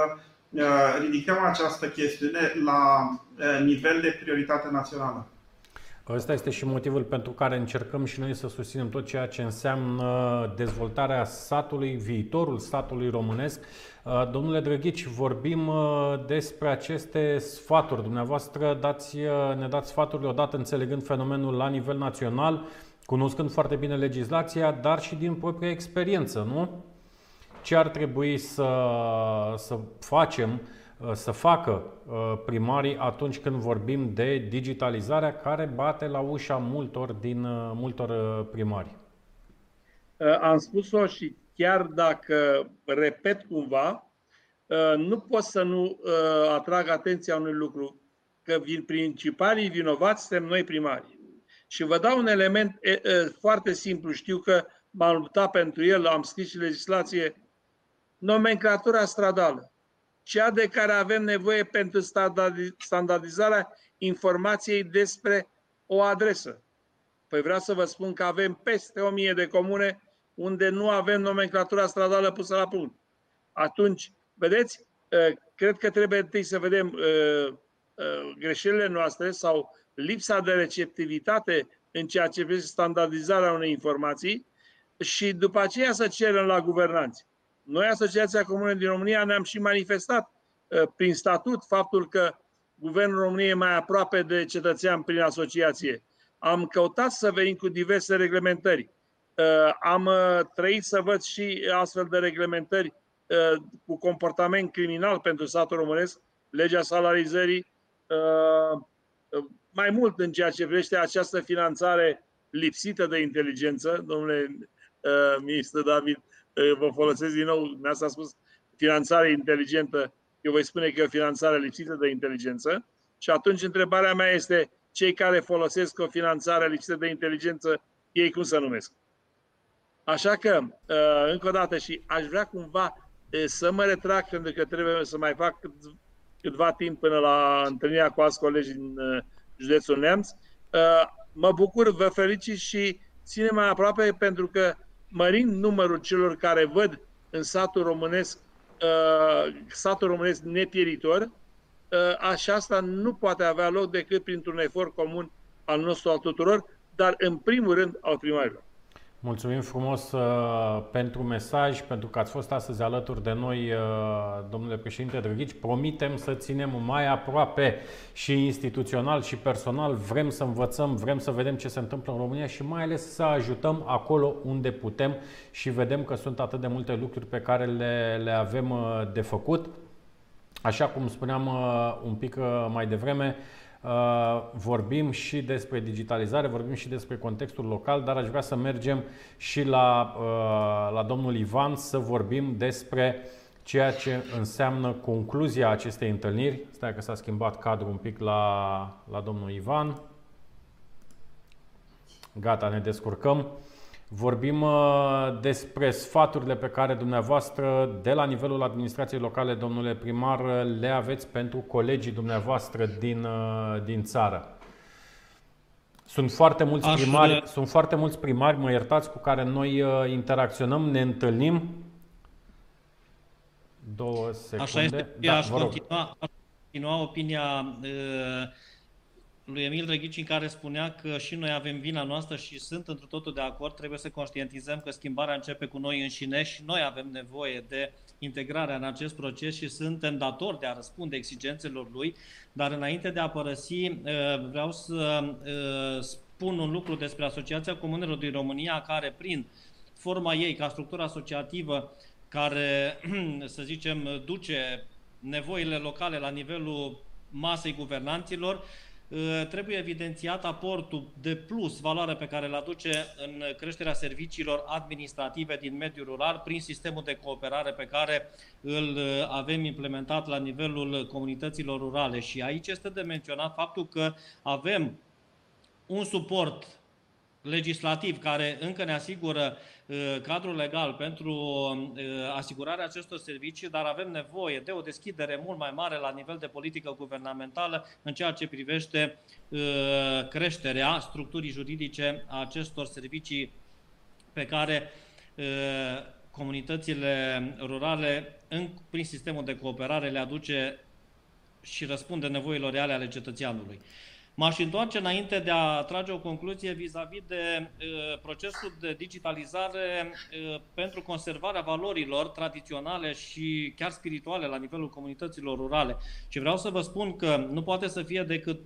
ridicăm această chestiune la nivel de prioritate națională. Ăsta este și motivul pentru care încercăm și noi să susținem tot ceea ce înseamnă dezvoltarea satului, viitorul statului românesc. Domnule Drăghici, vorbim despre aceste sfaturi. Dumneavoastră dați, ne dați sfaturile odată înțelegând fenomenul la nivel național, cunoscând foarte bine legislația, dar și din propria experiență, nu? Ce ar trebui să, să facem, să facă primarii atunci când vorbim de digitalizarea care bate la ușa multor din multor primari? Am spus-o și chiar dacă repet cumva, nu pot să nu atrag atenția unui lucru, că principalii vinovați suntem noi primarii. Și vă dau un element e, e, foarte simplu. Știu că m-am luptat pentru el, am scris și legislație. Nomenclatura stradală. Cea de care avem nevoie pentru standardizarea informației despre o adresă. Păi vreau să vă spun că avem peste o mie de comune unde nu avem nomenclatura stradală pusă la punct. Atunci, vedeți, cred că trebuie întâi să vedem greșelile noastre sau lipsa de receptivitate în ceea ce privește standardizarea unei informații și după aceea să cerem la guvernanți. Noi, Asociația Comună din România, ne-am și manifestat uh, prin statut faptul că Guvernul României e mai aproape de cetățean prin asociație. Am căutat să venim cu diverse reglementări. Uh, am uh, trăit să văd și astfel de reglementări cu comportament criminal pentru statul românesc, legea salarizării, mai mult în ceea ce privește această finanțare lipsită de inteligență, domnule uh, ministru David, uh, vă folosesc din nou, mi-a spus finanțare inteligentă, eu voi spune că e o finanțare lipsită de inteligență și atunci întrebarea mea este cei care folosesc o finanțare lipsită de inteligență, ei cum să numesc? Așa că, uh, încă o dată, și aș vrea cumva uh, să mă retrag, pentru că trebuie să mai fac câtva timp până la întâlnirea cu alți colegi din uh, județul Neamț. Uh, mă bucur, vă felicit și ține mai aproape pentru că mărind numărul celor care văd în satul românesc uh, satul românesc nepieritor, uh, așa asta nu poate avea loc decât printr-un efort comun al nostru al tuturor, dar în primul rând al primarilor. Mulțumim frumos uh, pentru mesaj, pentru că ați fost astăzi alături de noi, uh, domnule președinte Drăghici. Promitem să ținem mai aproape și instituțional și personal. Vrem să învățăm, vrem să vedem ce se întâmplă în România și mai ales să ajutăm acolo unde putem și vedem că sunt atât de multe lucruri pe care le, le avem uh, de făcut. Așa cum spuneam uh, un pic uh, mai devreme, Uh, vorbim și despre digitalizare, vorbim și despre contextul local, dar aș vrea să mergem și la, uh, la domnul Ivan să vorbim despre ceea ce înseamnă concluzia acestei întâlniri. Stai că s-a schimbat cadrul un pic la, la domnul Ivan. Gata, ne descurcăm. Vorbim uh, despre sfaturile pe care dumneavoastră, de la nivelul administrației locale, domnule primar, le aveți pentru colegii dumneavoastră din, uh, din țară. Sunt foarte mulți primari, de... sunt foarte mulți primari, mă iertați, cu care noi uh, interacționăm, ne întâlnim. Două secunde. Așa este, da, aș, continua, aș continua opinia uh, lui Emil Drăghici în care spunea că și noi avem vina noastră și sunt într totul de acord, trebuie să conștientizăm că schimbarea începe cu noi înșine și noi avem nevoie de integrarea în acest proces și suntem datori de a răspunde exigențelor lui, dar înainte de a părăsi, uh, vreau să uh, spun un lucru despre Asociația Comunelor din România, care prin forma ei, ca structură asociativă, care, [clears throat] să zicem, duce nevoile locale la nivelul masei guvernanților, Uh, trebuie evidențiat aportul de plus, valoare pe care îl aduce în creșterea serviciilor administrative din mediul rural prin sistemul de cooperare pe care îl uh, avem implementat la nivelul comunităților rurale. Și aici este de menționat faptul că avem un suport legislativ care încă ne asigură uh, cadrul legal pentru uh, asigurarea acestor servicii, dar avem nevoie de o deschidere mult mai mare la nivel de politică guvernamentală în ceea ce privește uh, creșterea structurii juridice a acestor servicii pe care comunitățile rurale, în, prin sistemul de cooperare, le aduce și răspunde nevoilor reale ale cetățeanului. M-aș întoarce înainte de a trage o concluzie vis-a-vis de uh, procesul de digitalizare uh, pentru conservarea valorilor tradiționale și chiar spirituale la nivelul comunităților rurale. Și vreau să vă spun că nu poate să fie decât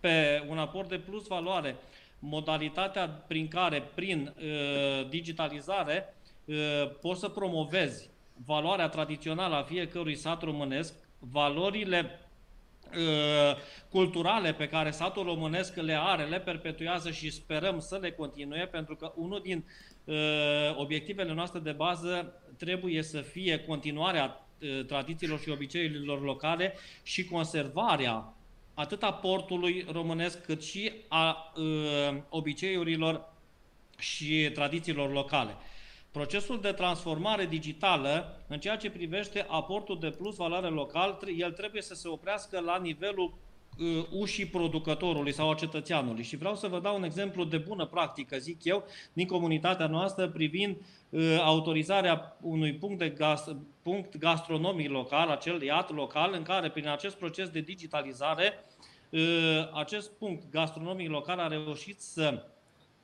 pe un aport de plus valoare modalitatea prin care, prin uh, digitalizare, uh, poți să promovezi valoarea tradițională a fiecărui sat românesc, valorile Uh, culturale pe care satul românesc le are, le perpetuează și sperăm să le continue, pentru că unul din uh, obiectivele noastre de bază trebuie să fie continuarea uh, tradițiilor și obiceiurilor locale și conservarea atât a portului românesc cât și a uh, obiceiurilor și tradițiilor locale. Procesul de transformare digitală, în ceea ce privește aportul de plus valoare local, el trebuie să se oprească la nivelul uh, ușii producătorului sau a cetățeanului. Și vreau să vă dau un exemplu de bună practică, zic eu, din comunitatea noastră privind uh, autorizarea unui punct, de gas, punct gastronomic local, acel iat local, în care prin acest proces de digitalizare, uh, acest punct gastronomic local a reușit să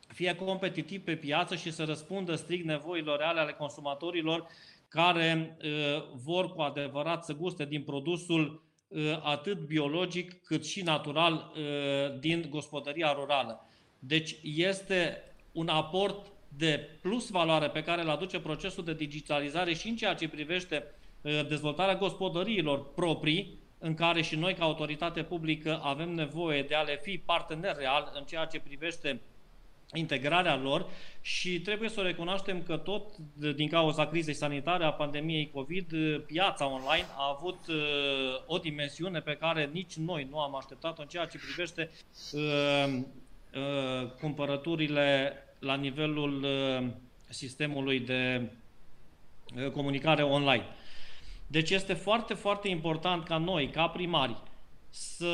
fie competitiv pe piață și să răspundă strict nevoilor reale ale consumatorilor care uh, vor cu adevărat să guste din produsul uh, atât biologic cât și natural uh, din gospodăria rurală. Deci este un aport de plus valoare pe care îl aduce procesul de digitalizare și în ceea ce privește dezvoltarea gospodăriilor proprii, în care și noi ca autoritate publică avem nevoie de a le fi partener real în ceea ce privește integrarea lor și trebuie să recunoaștem că tot din cauza crizei sanitare a pandemiei COVID, piața online a avut uh, o dimensiune pe care nici noi nu am așteptat-o în ceea ce privește uh, uh, cumpărăturile la nivelul uh, sistemului de uh, comunicare online. Deci este foarte, foarte important ca noi, ca primari, să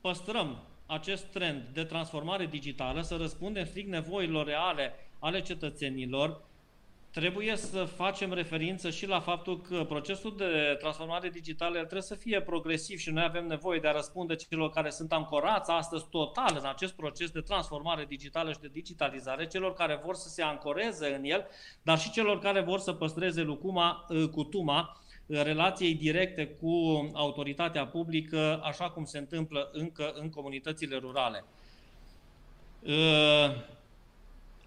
păstrăm acest trend de transformare digitală, să răspundem strict nevoilor reale ale cetățenilor, trebuie să facem referință și la faptul că procesul de transformare digitală trebuie să fie progresiv și noi avem nevoie de a răspunde celor care sunt ancorați astăzi total în acest proces de transformare digitală și de digitalizare, celor care vor să se ancoreze în el, dar și celor care vor să păstreze lucuma, cutuma relației directe cu autoritatea publică, așa cum se întâmplă încă în comunitățile rurale. Uh,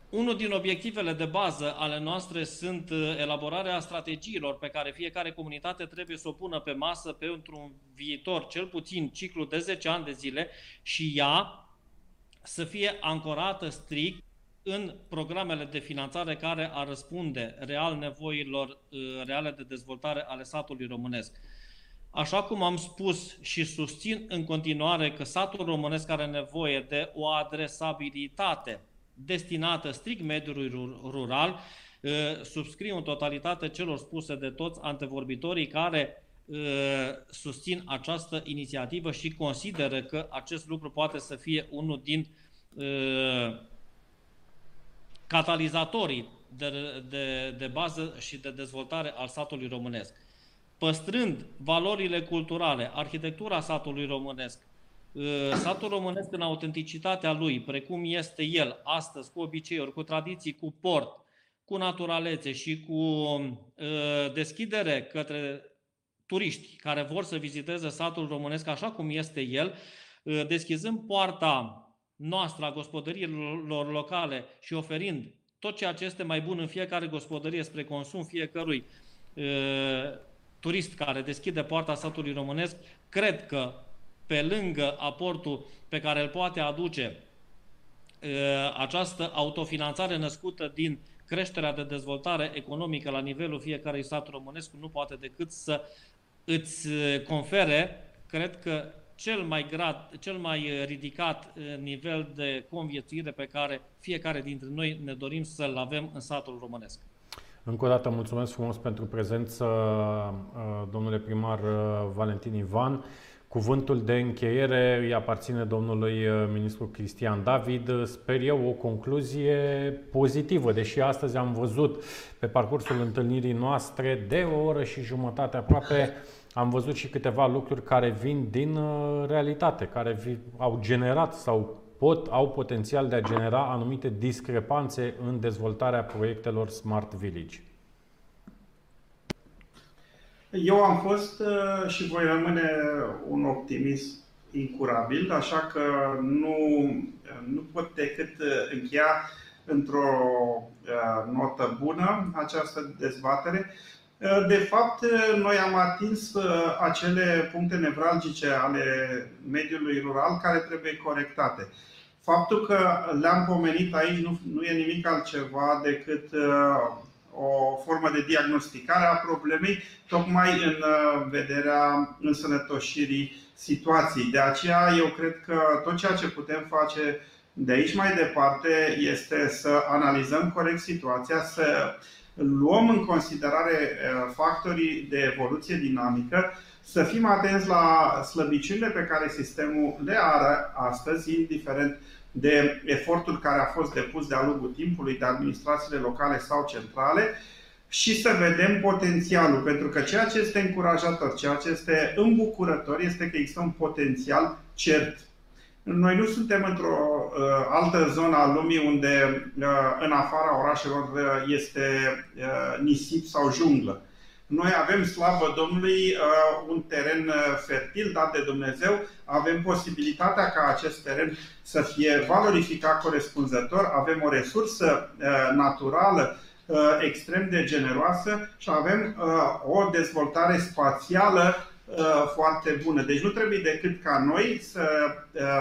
unul din obiectivele de bază ale noastre sunt uh, elaborarea strategiilor pe care fiecare comunitate trebuie să o pună pe masă pentru un viitor, cel puțin ciclu de 10 ani de zile și ea să fie ancorată strict în programele de finanțare care ar răspunde real nevoilor uh, reale de dezvoltare ale satului românesc. Așa cum am spus și susțin în continuare că satul românesc are nevoie de o adresabilitate destinată strict mediului rural, uh, subscriu în totalitate celor spuse de toți antevorbitorii care uh, susțin această inițiativă și consideră că acest lucru poate să fie unul din catalizatorii de, de, de bază și de dezvoltare al satului românesc. Păstrând valorile culturale, arhitectura satului românesc, ă, satul românesc în autenticitatea lui, precum este el astăzi, cu obiceiuri, cu tradiții, cu port, cu naturalețe și cu ă, deschidere către turiști care vor să viziteze satul românesc așa cum este el, ă, deschizând poarta noastră a gospodăriilor locale și oferind tot ceea ce este mai bun în fiecare gospodărie spre consum fiecărui uh, turist care deschide poarta satului românesc, cred că pe lângă aportul pe care îl poate aduce această autofinanțare născută din creșterea de dezvoltare economică la nivelul fiecărui stat românesc nu poate decât să îți confere, cred că, cel mai, grad, cel mai ridicat nivel de conviețuire pe care fiecare dintre noi ne dorim să-l avem în satul românesc. Încă o dată mulțumesc frumos pentru prezență, domnule primar Valentin Ivan. Cuvântul de încheiere îi aparține domnului uh, ministru Cristian David. Sper eu o concluzie pozitivă, deși astăzi am văzut pe parcursul întâlnirii noastre de o oră și jumătate aproape am văzut și câteva lucruri care vin din uh, realitate, care au generat sau pot, au potențial de a genera anumite discrepanțe în dezvoltarea proiectelor Smart Village. Eu am fost uh, și voi rămâne un optimist incurabil, așa că nu, nu pot decât uh, încheia într-o uh, notă bună această dezbatere. De fapt, noi am atins acele puncte nevralgice ale mediului rural care trebuie corectate. Faptul că le-am pomenit aici nu, nu e nimic altceva decât o formă de diagnosticare a problemei, tocmai în uh, vederea însănătoșirii situației. De aceea, eu cred că tot ceea ce putem face de aici mai departe este să analizăm corect situația, să luăm în considerare uh, factorii de evoluție dinamică, să fim atenți la slăbiciunile pe care sistemul le are astăzi, indiferent de efortul care a fost depus de-a lungul timpului de administrațiile locale sau centrale și să vedem potențialul, pentru că ceea ce este încurajator, ceea ce este îmbucurător este că există un potențial cert. Noi nu suntem într-o uh, altă zonă a lumii unde uh, în afara orașelor uh, este uh, nisip sau junglă. Noi avem, slavă Domnului, uh, un teren uh, fertil dat de Dumnezeu, avem posibilitatea ca acest teren să fie valorificat corespunzător, avem o resursă uh, naturală extrem de generoasă și avem o dezvoltare spațială foarte bună. Deci nu trebuie decât ca noi să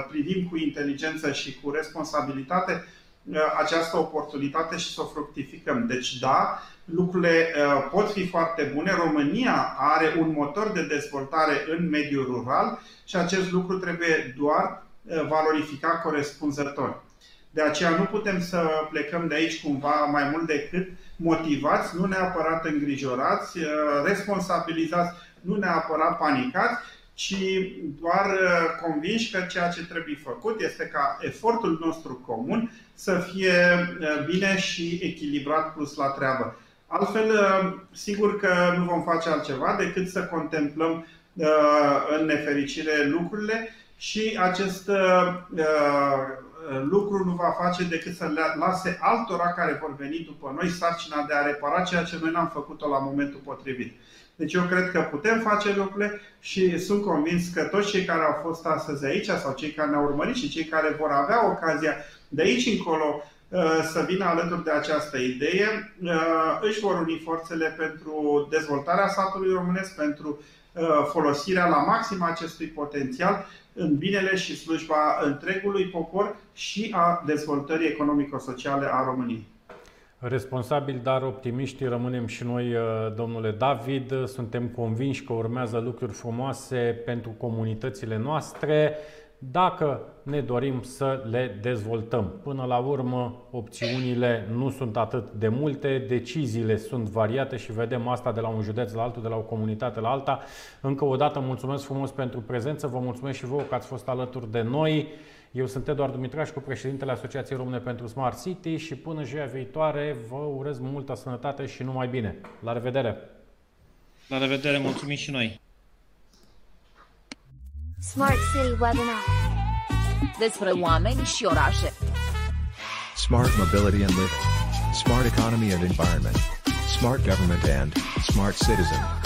privim cu inteligență și cu responsabilitate această oportunitate și să o fructificăm. Deci da, lucrurile uh, pot fi foarte bune. România are un motor de dezvoltare în mediul rural și acest lucru trebuie doar uh, valorificat corespunzător. De aceea nu putem să plecăm de aici cumva mai mult decât motivați, nu neapărat îngrijorați, uh, responsabilizați, nu neapărat panicați, ci doar convinși că ceea ce trebuie făcut este ca efortul nostru comun să fie bine și echilibrat plus la treabă. Altfel, uh, sigur că nu vom face altceva decât să contemplăm uh, în nefericire lucrurile și acest uh, lucru nu va face decât să le lase altora care vor veni după noi sarcina de a repara ceea ce noi n-am făcut-o la momentul potrivit. Deci eu cred că putem face lucrurile și sunt convins că toți cei care au fost astăzi aici sau cei care ne-au urmărit și cei care vor avea ocazia de aici încolo Uh, să vină alături de această idee. Uh, își vor uni forțele pentru dezvoltarea satului românesc, pentru uh, folosirea la maxim acestui potențial în binele și slujba întregului popor și a dezvoltării economico-sociale a României. Responsabil, dar optimiști rămânem și noi, domnule David. Suntem convinși că urmează lucruri frumoase pentru comunitățile noastre dacă ne dorim să le dezvoltăm. Până la urmă, opțiunile nu sunt atât de multe, deciziile sunt variate și vedem asta de la un județ la altul, de la o comunitate la alta. Încă o dată mulțumesc frumos pentru prezență, vă mulțumesc și vouă că ați fost alături de noi. Eu sunt Eduard Dumitrașcu, președintele Asociației Române pentru Smart City și până joia viitoare vă urez multă sănătate și numai bine. La revedere! La revedere, mulțumim și noi! Smart City Webinar Despre oameni și orașe Smart Mobility and Living Smart Economy and Environment Smart Government and Smart Citizen